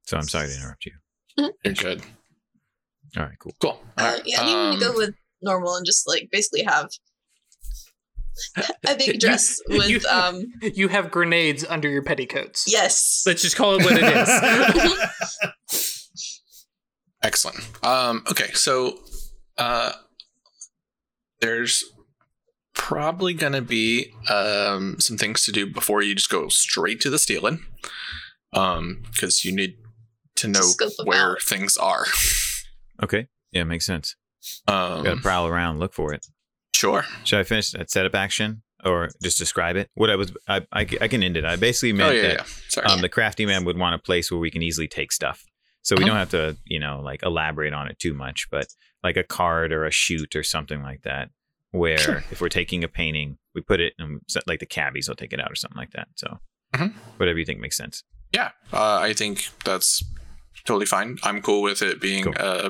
Speaker 2: So I'm sorry to interrupt you.
Speaker 1: You're good.
Speaker 2: All right, cool.
Speaker 1: Cool.
Speaker 4: Uh,
Speaker 1: Alright,
Speaker 4: yeah, I think I'm
Speaker 1: um,
Speaker 4: going to go with normal and just like basically have a big dress
Speaker 3: You-
Speaker 4: with,
Speaker 3: you-
Speaker 4: um,
Speaker 3: you have grenades under your petticoats.
Speaker 4: yes.
Speaker 3: Let's just call it what it is.
Speaker 1: Excellent. Um, okay, so uh, there's probably going to be um, some things to do before you just go straight to the stealing, because you need to know where
Speaker 4: out.
Speaker 1: things are.
Speaker 2: Okay. Yeah, makes sense. Gotta
Speaker 1: Um,
Speaker 2: prowl around, look for it.
Speaker 1: sure.
Speaker 2: Should I finish that setup action or just describe it? What I was, I, I, I can end it. I basically
Speaker 1: Oh
Speaker 2: meant
Speaker 1: yeah,
Speaker 2: that
Speaker 1: yeah. Sorry.
Speaker 2: um, the crafty man would want a place where we can easily take stuff. So we
Speaker 1: Uh-huh.
Speaker 2: don't have to, you know, like elaborate on it too much, but like a card or a chute or something like that, where
Speaker 1: Sure.
Speaker 2: if we're taking a painting, we put it and like the cabbies will take it out or something like that. So
Speaker 1: Mhm.
Speaker 2: whatever you think makes sense.
Speaker 1: Yeah, uh, I think that's totally fine. I'm cool with it being
Speaker 2: Cool.
Speaker 1: uh,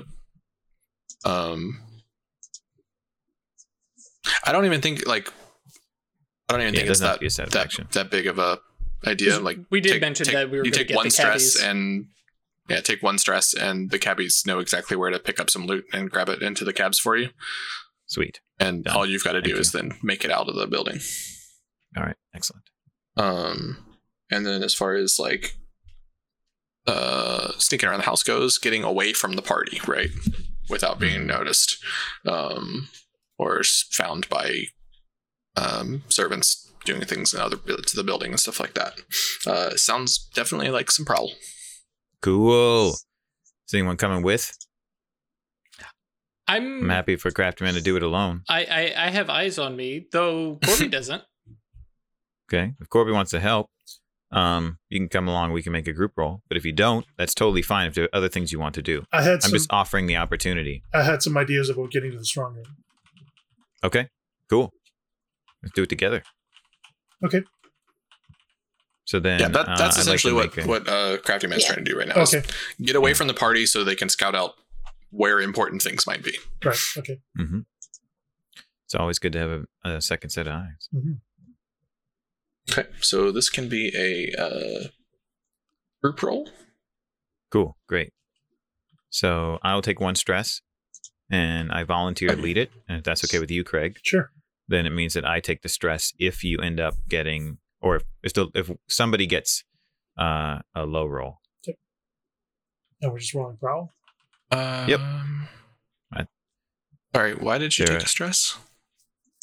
Speaker 1: um I don't even think like I don't even
Speaker 2: Yeah,
Speaker 1: think it's that
Speaker 2: to be a setup
Speaker 1: that,
Speaker 2: action.
Speaker 1: that big of a idea. Like
Speaker 3: we did
Speaker 1: take-
Speaker 3: mention
Speaker 1: take-
Speaker 3: that we were
Speaker 1: you take
Speaker 3: get
Speaker 1: one
Speaker 3: the
Speaker 1: stress
Speaker 3: cabbies.
Speaker 1: and yeah, take one stress and the cabbies know exactly where to pick up some loot and grab it into the cabs for you.
Speaker 2: Sweet.
Speaker 1: And
Speaker 2: Done.
Speaker 1: all you've got to do
Speaker 2: Thank
Speaker 1: is then make it out of the building.
Speaker 2: All right. Excellent.
Speaker 1: Um, and then as far as like uh sneaking around the house goes, getting away from the party, right, without being
Speaker 2: Mhm.
Speaker 1: noticed, um, or found by um servants doing things in other to the building and stuff like that. Uh, sounds definitely like some prowl.
Speaker 2: Cool. Is anyone coming with?
Speaker 3: I'm.
Speaker 2: I'm happy for Craftyman to do it alone.
Speaker 3: I, I I have eyes on me, though Corby doesn't.
Speaker 2: Okay. If Corby wants to help, um, you can come along. We can make a group roll. But if you don't, that's totally fine. If there are other things you want to do,
Speaker 5: I had
Speaker 2: I'm
Speaker 5: some.
Speaker 2: just offering the opportunity.
Speaker 5: I had some ideas about getting to the strong room.
Speaker 2: Okay. Cool. Let's do it together.
Speaker 5: Okay.
Speaker 2: So then,
Speaker 1: yeah, that,
Speaker 2: uh,
Speaker 1: that's
Speaker 2: I'd
Speaker 1: essentially
Speaker 2: like
Speaker 1: what
Speaker 2: a-
Speaker 1: what uh, Crafty Man's
Speaker 4: Yeah.
Speaker 1: trying to do right now. is
Speaker 5: Okay.
Speaker 1: get away from the party so they can scout out where important things might be.
Speaker 5: Right. Okay.
Speaker 2: Mhm. It's always good to have a, a second set of eyes.
Speaker 1: Okay, so this can be a uh, group roll.
Speaker 2: Cool. Great. So I'll take one stress, and I volunteer to lead it. And if that's okay with you, Craig,
Speaker 5: Sure.
Speaker 2: then it means that I take the stress if you end up getting, or if if, the, if somebody gets uh, a low roll.
Speaker 5: And we're just rolling prowl.
Speaker 1: Yep.
Speaker 2: I-
Speaker 1: All right. Why did you take a stress?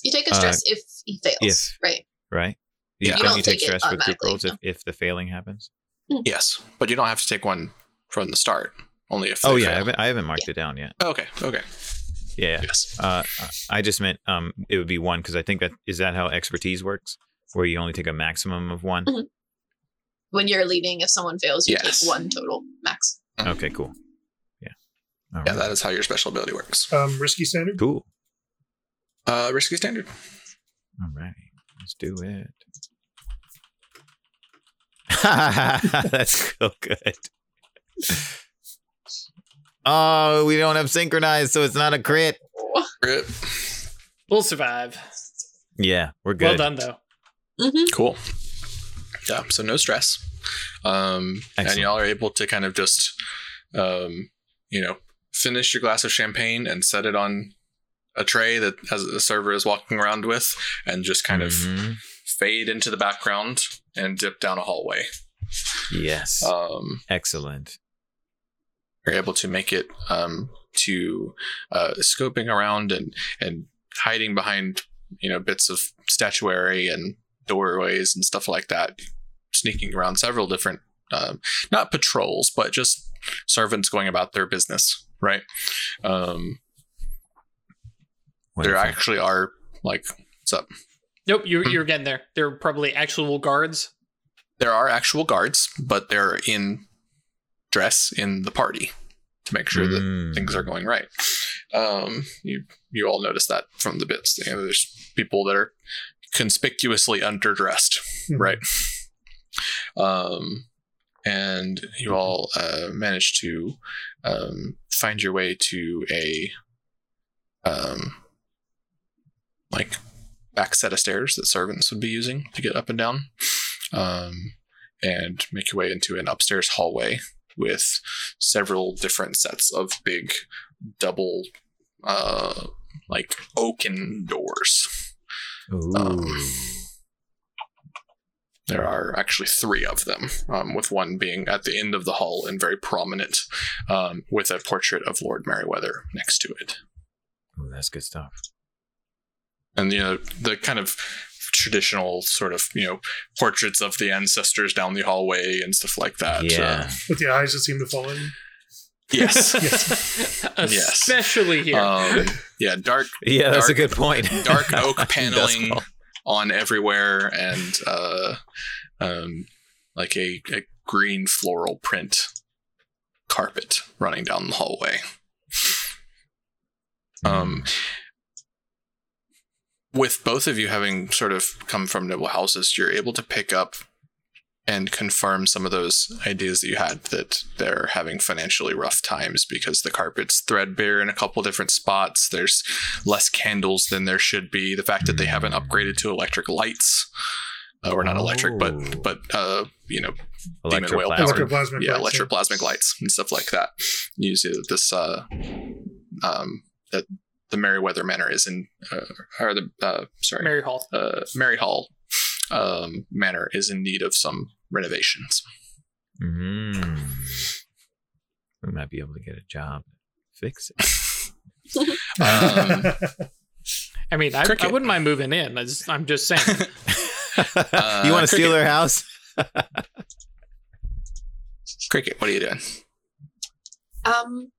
Speaker 4: You take a
Speaker 2: Uh,
Speaker 4: stress if he fails,
Speaker 2: Yes.
Speaker 4: right?
Speaker 2: right?
Speaker 1: Yeah.
Speaker 2: don't
Speaker 1: You
Speaker 4: don't
Speaker 2: you take
Speaker 4: take
Speaker 2: stress for group
Speaker 4: automatically,
Speaker 2: rolls if, if the failing happens?
Speaker 1: Yes, but you don't have to take one from the start. Only if.
Speaker 2: Oh
Speaker 1: they
Speaker 2: yeah, I haven't, I haven't marked it down yet.
Speaker 1: Okay. Okay.
Speaker 2: Yeah, yeah.
Speaker 1: Yes.
Speaker 2: Uh, I just meant um, it would be one because I think that is that how expertise works, where you only take a maximum of one.
Speaker 4: Mhm. When you're leading, if someone fails, you
Speaker 1: Yes.
Speaker 4: take one total max.
Speaker 2: Okay, cool. Yeah. All
Speaker 1: Yeah,
Speaker 2: right.
Speaker 1: that is how your special ability works.
Speaker 5: Um, risky standard.
Speaker 2: cool.
Speaker 1: Uh, risky standard.
Speaker 2: All right, let's do it. That's so good. Oh, we don't have synchronized, so it's not a crit.
Speaker 1: Rip.
Speaker 3: We'll survive.
Speaker 2: Yeah, we're good.
Speaker 3: Well done, though.
Speaker 4: hmm
Speaker 1: Cool. Yeah. So no stress. Um, and y'all are able to kind of just, um, you know, finish your glass of champagne and set it on a tray that as a server is walking around with, and just kind of
Speaker 2: Mhm.
Speaker 1: fade into the background and dip down a hallway.
Speaker 2: Yes.
Speaker 1: Um,
Speaker 2: Excellent.
Speaker 1: you're able to make it um, to uh, scoping around and and hiding behind you know bits of statuary and doorways and stuff like that, sneaking around several different, um, not patrols, but just servants going about their business, right? Um, there actually are like, what's up?
Speaker 3: Nope, you're
Speaker 1: Hmm.
Speaker 3: you're getting there. They're probably actual guards.
Speaker 1: There are actual guards, but they're in dress in the party to make sure that
Speaker 2: Mm.
Speaker 1: things are going right. Um, you you all notice that from the bits. You know, there's people that are conspicuously underdressed,
Speaker 5: Mhm.
Speaker 1: right? Um, and you all uh, manage to um, find your way to a um, like back set of stairs that servants would be using to get up and down, um, and make your way into an upstairs hallway with several different sets of big double uh like oaken doors
Speaker 2: Ooh.
Speaker 1: um, there are actually three of them um, with one being at the end of the hall and very prominent um, with a portrait of lord merriweather next to it
Speaker 2: Ooh, that's good stuff.
Speaker 1: and you know the kind of traditional sort of you know portraits of the ancestors down the hallway and stuff like that
Speaker 2: Yeah.
Speaker 5: With the eyes that seem to follow you.
Speaker 1: yes yes.
Speaker 3: Especially here.
Speaker 1: um, yeah dark
Speaker 2: Yeah, that's a good point.
Speaker 1: dark oak
Speaker 2: Dusk
Speaker 1: paneling
Speaker 2: Hall.
Speaker 1: On everywhere and uh um like a, a green floral print carpet running down the hallway. Um with both of you having sort of come from noble houses you're able to pick up and confirm some of those ideas that you had that they're having financially rough times because the carpet's threadbare in a couple different spots. There's less candles than there should be. The fact that they haven't upgraded to electric lights, uh, or not electric,
Speaker 2: Oh.
Speaker 1: but but uh, you know, Demon Whale
Speaker 2: Electroplasm.
Speaker 1: Power.
Speaker 5: Electroplasmic
Speaker 1: yeah,
Speaker 5: lights,
Speaker 1: electroplasmic lights and stuff like that. Usually, this uh, um, that the Merryweather Manor is in, uh, or the uh, sorry,
Speaker 3: Mary Hall.
Speaker 1: uh, Mary Hall um, Manor is in need of some renovations.
Speaker 2: Mm. We might be able to get a job. Fix it.
Speaker 1: Um,
Speaker 3: I mean, I, I wouldn't mind moving in. I just, I'm just saying.
Speaker 2: you want to steal their house?
Speaker 1: Cricket, what are you doing?
Speaker 4: Um,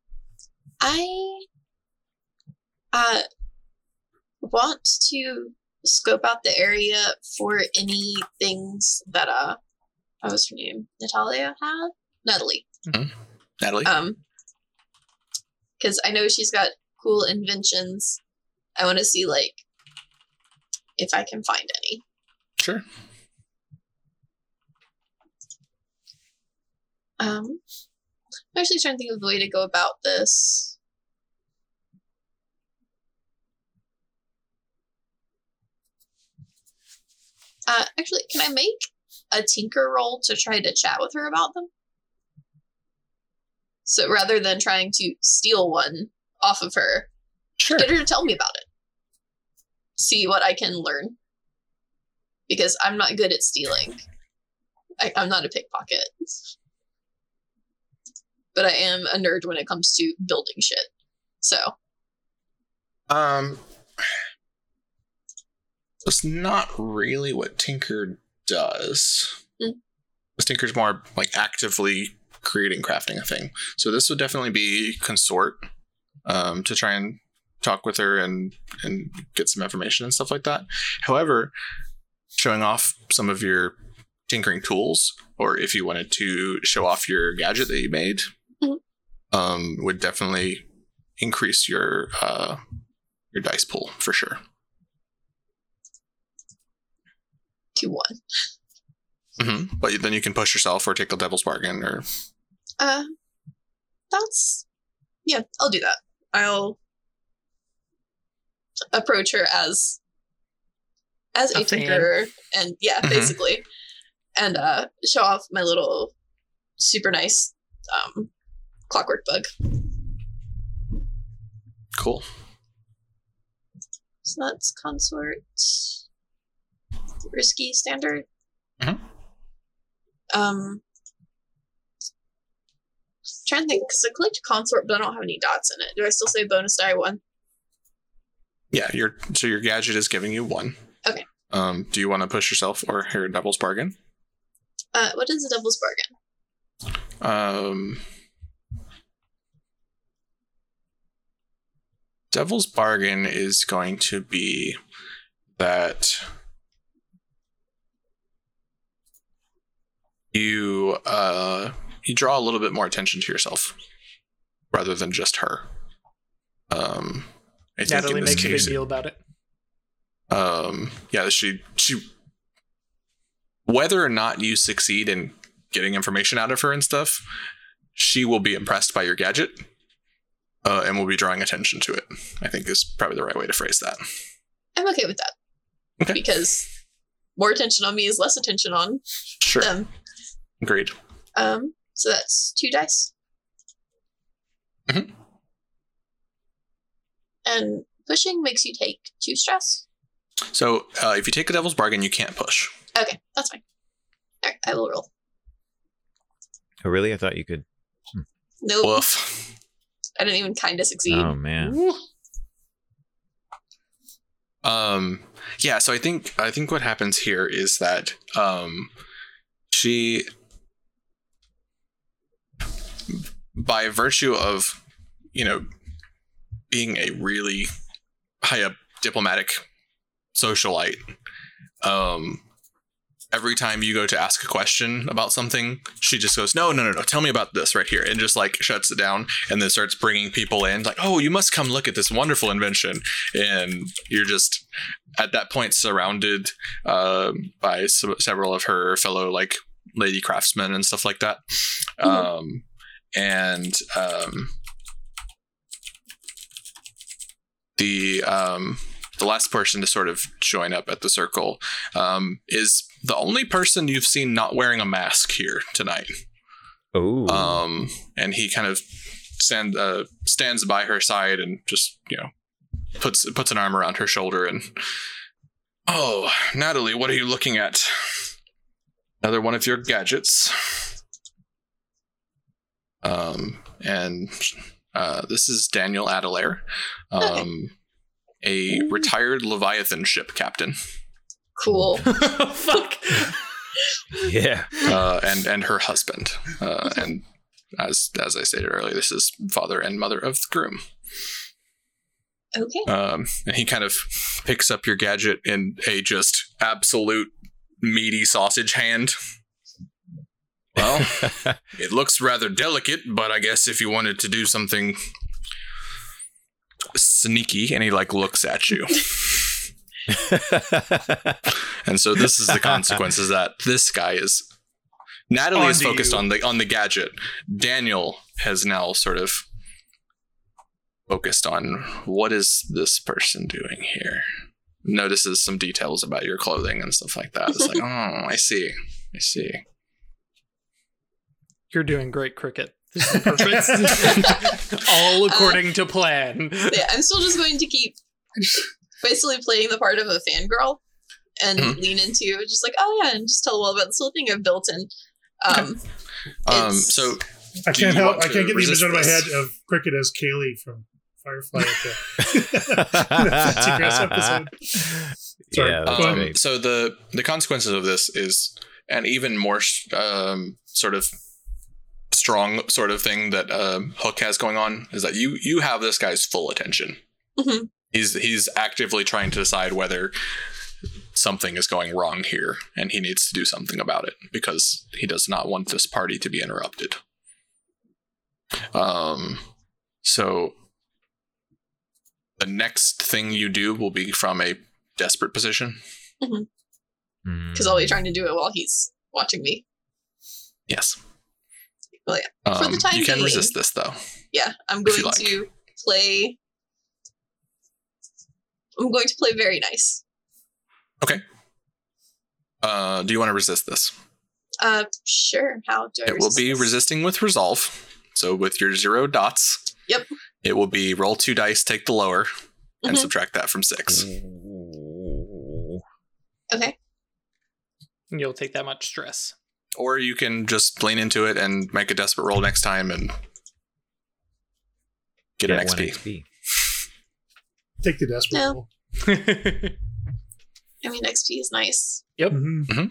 Speaker 4: I uh want to scope out the area for any things that uh, what was her name? Natalia had Natalie.
Speaker 1: Natalie?
Speaker 4: Um, because I know she's got cool inventions. I want to see like if I can find any.
Speaker 1: sure.
Speaker 4: Um, I'm actually trying to think of the way to go about this. Uh, actually, can I make a tinker roll to try to chat with her about them? So rather than trying to steal one off of her,
Speaker 1: Sure.
Speaker 4: get her to tell me about it. See what I can learn. Because I'm not good at stealing. I, I'm not a pickpocket. But I am a nerd when it comes to building shit. So,
Speaker 1: Um, it's not really what Tinker does.
Speaker 4: Mm.
Speaker 1: Tinker's more like actively creating crafting a thing. So this would definitely be consort um, to try and talk with her and and get some information and stuff like that. However, showing off some of your tinkering tools, or if you wanted to show off your gadget that you made,
Speaker 4: Mhm.
Speaker 1: um, would definitely increase your uh, your dice pool for sure.
Speaker 4: To one.
Speaker 1: hmm But then you can push yourself or take a devil's bargain or
Speaker 4: Uh, that's. Yeah, I'll do that. I'll approach her as as a,
Speaker 3: A fan.
Speaker 4: tinkerer and yeah
Speaker 1: Mhm.
Speaker 4: basically and uh show off my little super nice um clockwork bug
Speaker 1: cool.
Speaker 4: so that's consort risky standard
Speaker 1: Mhm.
Speaker 4: um trying to think because i clicked consort but i don't have any dots in it do i still say bonus die one
Speaker 1: Yeah, your so your gadget is giving you one.
Speaker 4: Okay.
Speaker 1: Um, do you want to push yourself or hear Devil's Bargain?
Speaker 4: Uh, what is the devil's bargain?
Speaker 1: Um, Devil's Bargain is going to be that you uh, you draw a little bit more attention to yourself rather than just her. Um, I think
Speaker 3: Natalie
Speaker 1: in this
Speaker 3: makes a big
Speaker 1: case,
Speaker 3: deal about it.
Speaker 1: um yeah she she whether or not you succeed in getting information out of her and stuff she will be impressed by your gadget uh, and will be drawing attention to it i think is probably the right way to phrase that
Speaker 4: I'm okay with that.
Speaker 1: Okay.
Speaker 4: Because more attention on me is less attention on
Speaker 1: sure
Speaker 4: them.
Speaker 1: Agreed
Speaker 4: Um, so that's two dice.
Speaker 1: Mhm.
Speaker 4: And pushing makes you take two stress.
Speaker 1: so uh, if you take a devil's bargain you can't push
Speaker 4: Okay, that's fine. All right, I will roll.
Speaker 2: Oh, really? I thought you could.
Speaker 4: Nope,
Speaker 1: woof
Speaker 4: I didn't even kind of succeed.
Speaker 2: Oh man.
Speaker 1: Um, yeah, so I think I think what happens here is that um, she, by virtue of you know being a really high up diplomatic socialite, um, every time you go to ask a question about something, she just goes, "No, no, no, no, tell me about this right here," and just like shuts it down, and then starts bringing people in, like, "Oh, you must come look at this wonderful invention," and you're just at that point surrounded uh, by several of her fellow like lady craftsmen and stuff like that,
Speaker 4: Mhm.
Speaker 1: um, and um, the um, the last person to sort of join up at the circle um, is the only person you've seen not wearing a mask here tonight.
Speaker 2: Oh.
Speaker 1: Um, and he kind of stand uh, stands by her side and just you know puts puts an arm around her shoulder and oh Natalie, what are you looking at? Another one of your gadgets. Um, and uh, this is Daniel Adelaire, um, a retired Leviathan ship captain,
Speaker 4: Cool.
Speaker 3: Fuck.
Speaker 2: yeah.
Speaker 1: uh, and and her husband, uh, and as as I stated earlier, this is father and mother of the groom.
Speaker 4: Okay.
Speaker 1: Um, and he kind of picks up your gadget in a just absolute meaty sausage hand. Well, it looks rather delicate, but I guess if you wanted to do something sneaky, and he like looks at you. And so this is the consequence: is that this guy is Natalie is focused
Speaker 3: you.
Speaker 1: on the on the gadget. Daniel has now sort of focused on what is this person doing here. Notices some details about your clothing and stuff like that. It's like, oh, I see, I see.
Speaker 3: You're doing great, Cricket. This is perfect. All according to plan.
Speaker 4: yeah, I'm still just going to keep basically playing the part of a fangirl and
Speaker 1: Mhm.
Speaker 4: lean into just like, oh yeah, and just tell them all about this little thing I've built in. um
Speaker 1: Um, so
Speaker 5: I can't help. I can't get the image out of my head of Cricket as Kaylee from Firefly at the, the episode. Sorry.
Speaker 2: Yeah,
Speaker 1: Um, so the the consequences of this is an even more um, sort of strong sort of thing that um, Hook has going on is that you you have this guy's full attention.
Speaker 4: Mhm.
Speaker 1: He's he's actively trying to decide whether something is going wrong here, and he needs to do something about it because he does not want this party to be interrupted. Um, so the next thing you do will be from a desperate position.
Speaker 4: because I'll be trying to do it while he's watching me.
Speaker 1: Yes.
Speaker 4: Well, yeah. For the
Speaker 1: Um,
Speaker 4: time
Speaker 1: you can
Speaker 4: being.
Speaker 1: resist this though.
Speaker 4: Yeah, I'm going
Speaker 1: like.
Speaker 4: to play I'm going to play very nice. Okay.
Speaker 1: Uh, do you want to resist this?
Speaker 4: Uh sure. How do I
Speaker 1: It will be
Speaker 4: this?
Speaker 1: resisting with resolve. So with your zero dots.
Speaker 4: Yep.
Speaker 1: It will be roll two dice, take the lower, and
Speaker 4: Mhm.
Speaker 1: subtract that from six.
Speaker 4: Okay.
Speaker 3: You'll take that much stress.
Speaker 1: Or you can just lean into it and make a desperate roll next time and get an
Speaker 2: Get one
Speaker 1: XP.
Speaker 2: XP.
Speaker 5: Take the desperate
Speaker 4: No.
Speaker 5: roll.
Speaker 4: I mean, XP is nice.
Speaker 3: Yep.
Speaker 5: Mm-hmm.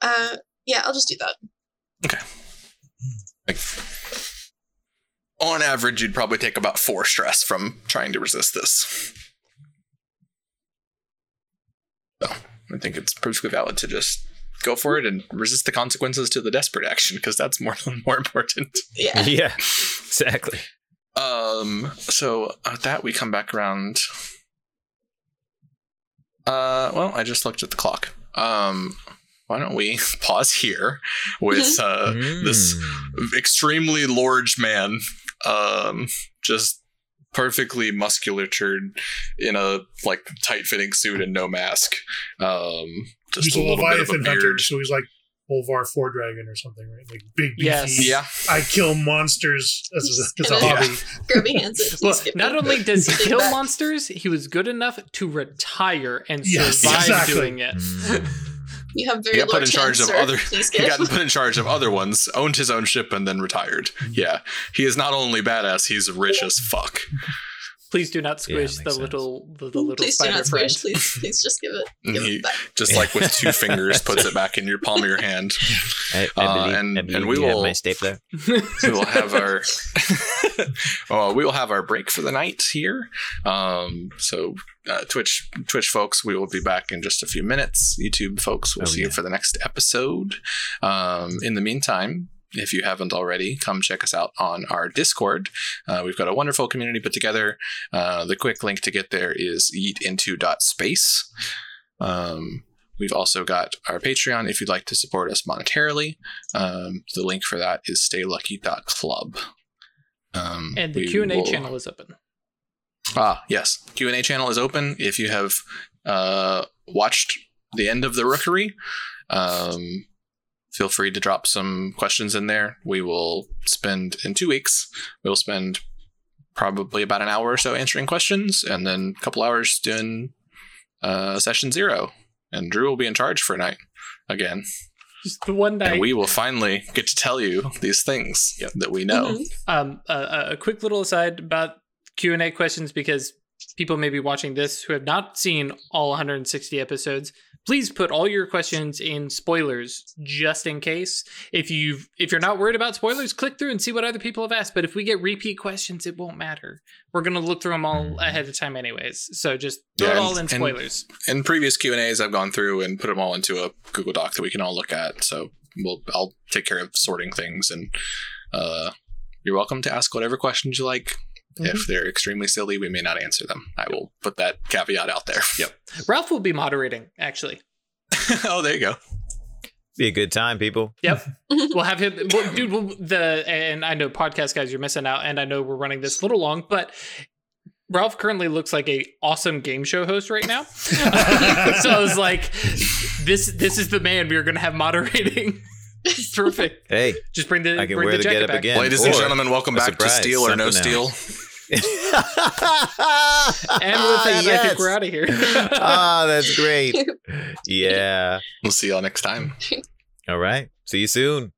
Speaker 4: Uh, yeah, I'll just do that.
Speaker 1: Like, on average, you'd probably take about four stress from trying to resist this. So, I think it's perfectly valid to just go for it and resist the consequences to the desperate action because that's more more important.
Speaker 4: Yeah.
Speaker 2: yeah, exactly.
Speaker 1: Um. So at that we come back around. Uh. Well, I just looked at the clock. Um. Why don't we pause here with uh this
Speaker 2: Mm.
Speaker 1: extremely large man, um, just perfectly musculatured in a like tight fitting suit and no mask. Um, just
Speaker 5: He's
Speaker 1: a
Speaker 5: a
Speaker 1: little bit of a
Speaker 5: Leviathan hunter,
Speaker 1: beard.
Speaker 5: so he's like Bolvar Fordragon or something, right? Like big, beefy.
Speaker 3: Yes.
Speaker 1: Yeah,
Speaker 5: I kill monsters as a, as a
Speaker 4: Yeah.
Speaker 5: hobby.
Speaker 4: Grubby hands it.
Speaker 3: Well, not only does he kill
Speaker 4: back.
Speaker 3: monsters, he was good enough to retire and
Speaker 5: Yes,
Speaker 3: survive
Speaker 5: exactly.
Speaker 3: doing it.
Speaker 2: Mm.
Speaker 4: You have very
Speaker 1: He got put in charge
Speaker 4: hands,
Speaker 1: of
Speaker 4: sir.
Speaker 1: other- he got put in charge of other ones, owned his own ship, and then retired. Yeah, he is not only badass; he's rich as fuck.
Speaker 3: Please do not squish
Speaker 2: makes
Speaker 3: the
Speaker 2: sense.
Speaker 3: little the, the little
Speaker 4: please do not
Speaker 3: friend.
Speaker 4: squish. Please, please just give it. Give
Speaker 1: he
Speaker 4: it back.
Speaker 1: just like with two fingers puts it back in your palm of your hand.
Speaker 2: I, I
Speaker 1: Uh,
Speaker 2: believe,
Speaker 1: and-
Speaker 2: I believe
Speaker 1: and we
Speaker 2: you have
Speaker 1: will-
Speaker 2: my stapler.
Speaker 1: we will have our well, we will have our break for the night here. Um, so uh, Twitch Twitch folks, we will be back in just a few minutes. YouTube folks, we'll
Speaker 2: Oh,
Speaker 1: see you for the next episode. Um, in the meantime. If you haven't already, come check us out on our Discord. Uh, we've got a wonderful community put together. Uh, the quick link to get there is eatinto.space. Um, we've also got our Patreon if you'd like to support us monetarily. Um, the link for that is staylucky.club. Um,
Speaker 3: And the Q and A
Speaker 1: will-
Speaker 3: channel is open.
Speaker 1: Ah, yes. Q and A channel is open. If you have uh, watched the end of the Rookery, um, feel free to drop some questions in there. We will spend in two weeks. We'll spend probably about an hour or so answering questions, and then a couple hours doing uh, session zero. And Drew will be in charge for a night again,
Speaker 3: Just the one night.
Speaker 1: and we will finally get to tell you these things that we know.
Speaker 4: Mhm.
Speaker 3: um, a, a quick little aside about Q and A questions because people may be watching this who have not seen all 160 episodes. Please put all your questions in spoilers just in case. If you if you're not worried about spoilers, click through and see what other people have asked. But if we get repeat questions, it won't matter. We're gonna look through them all
Speaker 2: Mhm.
Speaker 3: ahead of time, anyways. So just throw
Speaker 1: Yeah,
Speaker 3: it all in spoilers.
Speaker 1: in previous Q and A's, I've gone through and put them all into a Google Doc that we can all look at. So we'll I'll take care of sorting things, and uh, you're welcome to ask whatever questions you like. If mm-hmm. they're extremely silly, we may not answer them. I will put that caveat out there. Yep.
Speaker 3: Ralph will be moderating. Actually,
Speaker 1: oh, there you go.
Speaker 2: Be a good time, people.
Speaker 3: Yep. we'll have him, well, dude. We'll, the and I know podcast guys, you're missing out, and I know we're running this a little long, but Ralph currently looks like a awesome game show host right now. so I was like, this this is the man we are going to have moderating. It's perfect.
Speaker 2: Hey,
Speaker 3: Just bring the
Speaker 2: I can
Speaker 3: bring
Speaker 2: wear
Speaker 3: the
Speaker 2: the
Speaker 3: jacket
Speaker 2: getup
Speaker 3: back.
Speaker 2: again.
Speaker 1: Ladies and gentlemen, welcome back
Speaker 2: surprise,
Speaker 1: to Steal or No
Speaker 2: something
Speaker 1: Steel.
Speaker 2: Else.
Speaker 3: And with that, I think we're out of here.
Speaker 2: Ah, that's great. Yeah.
Speaker 1: We'll see y'all next time.
Speaker 2: All right. See you soon.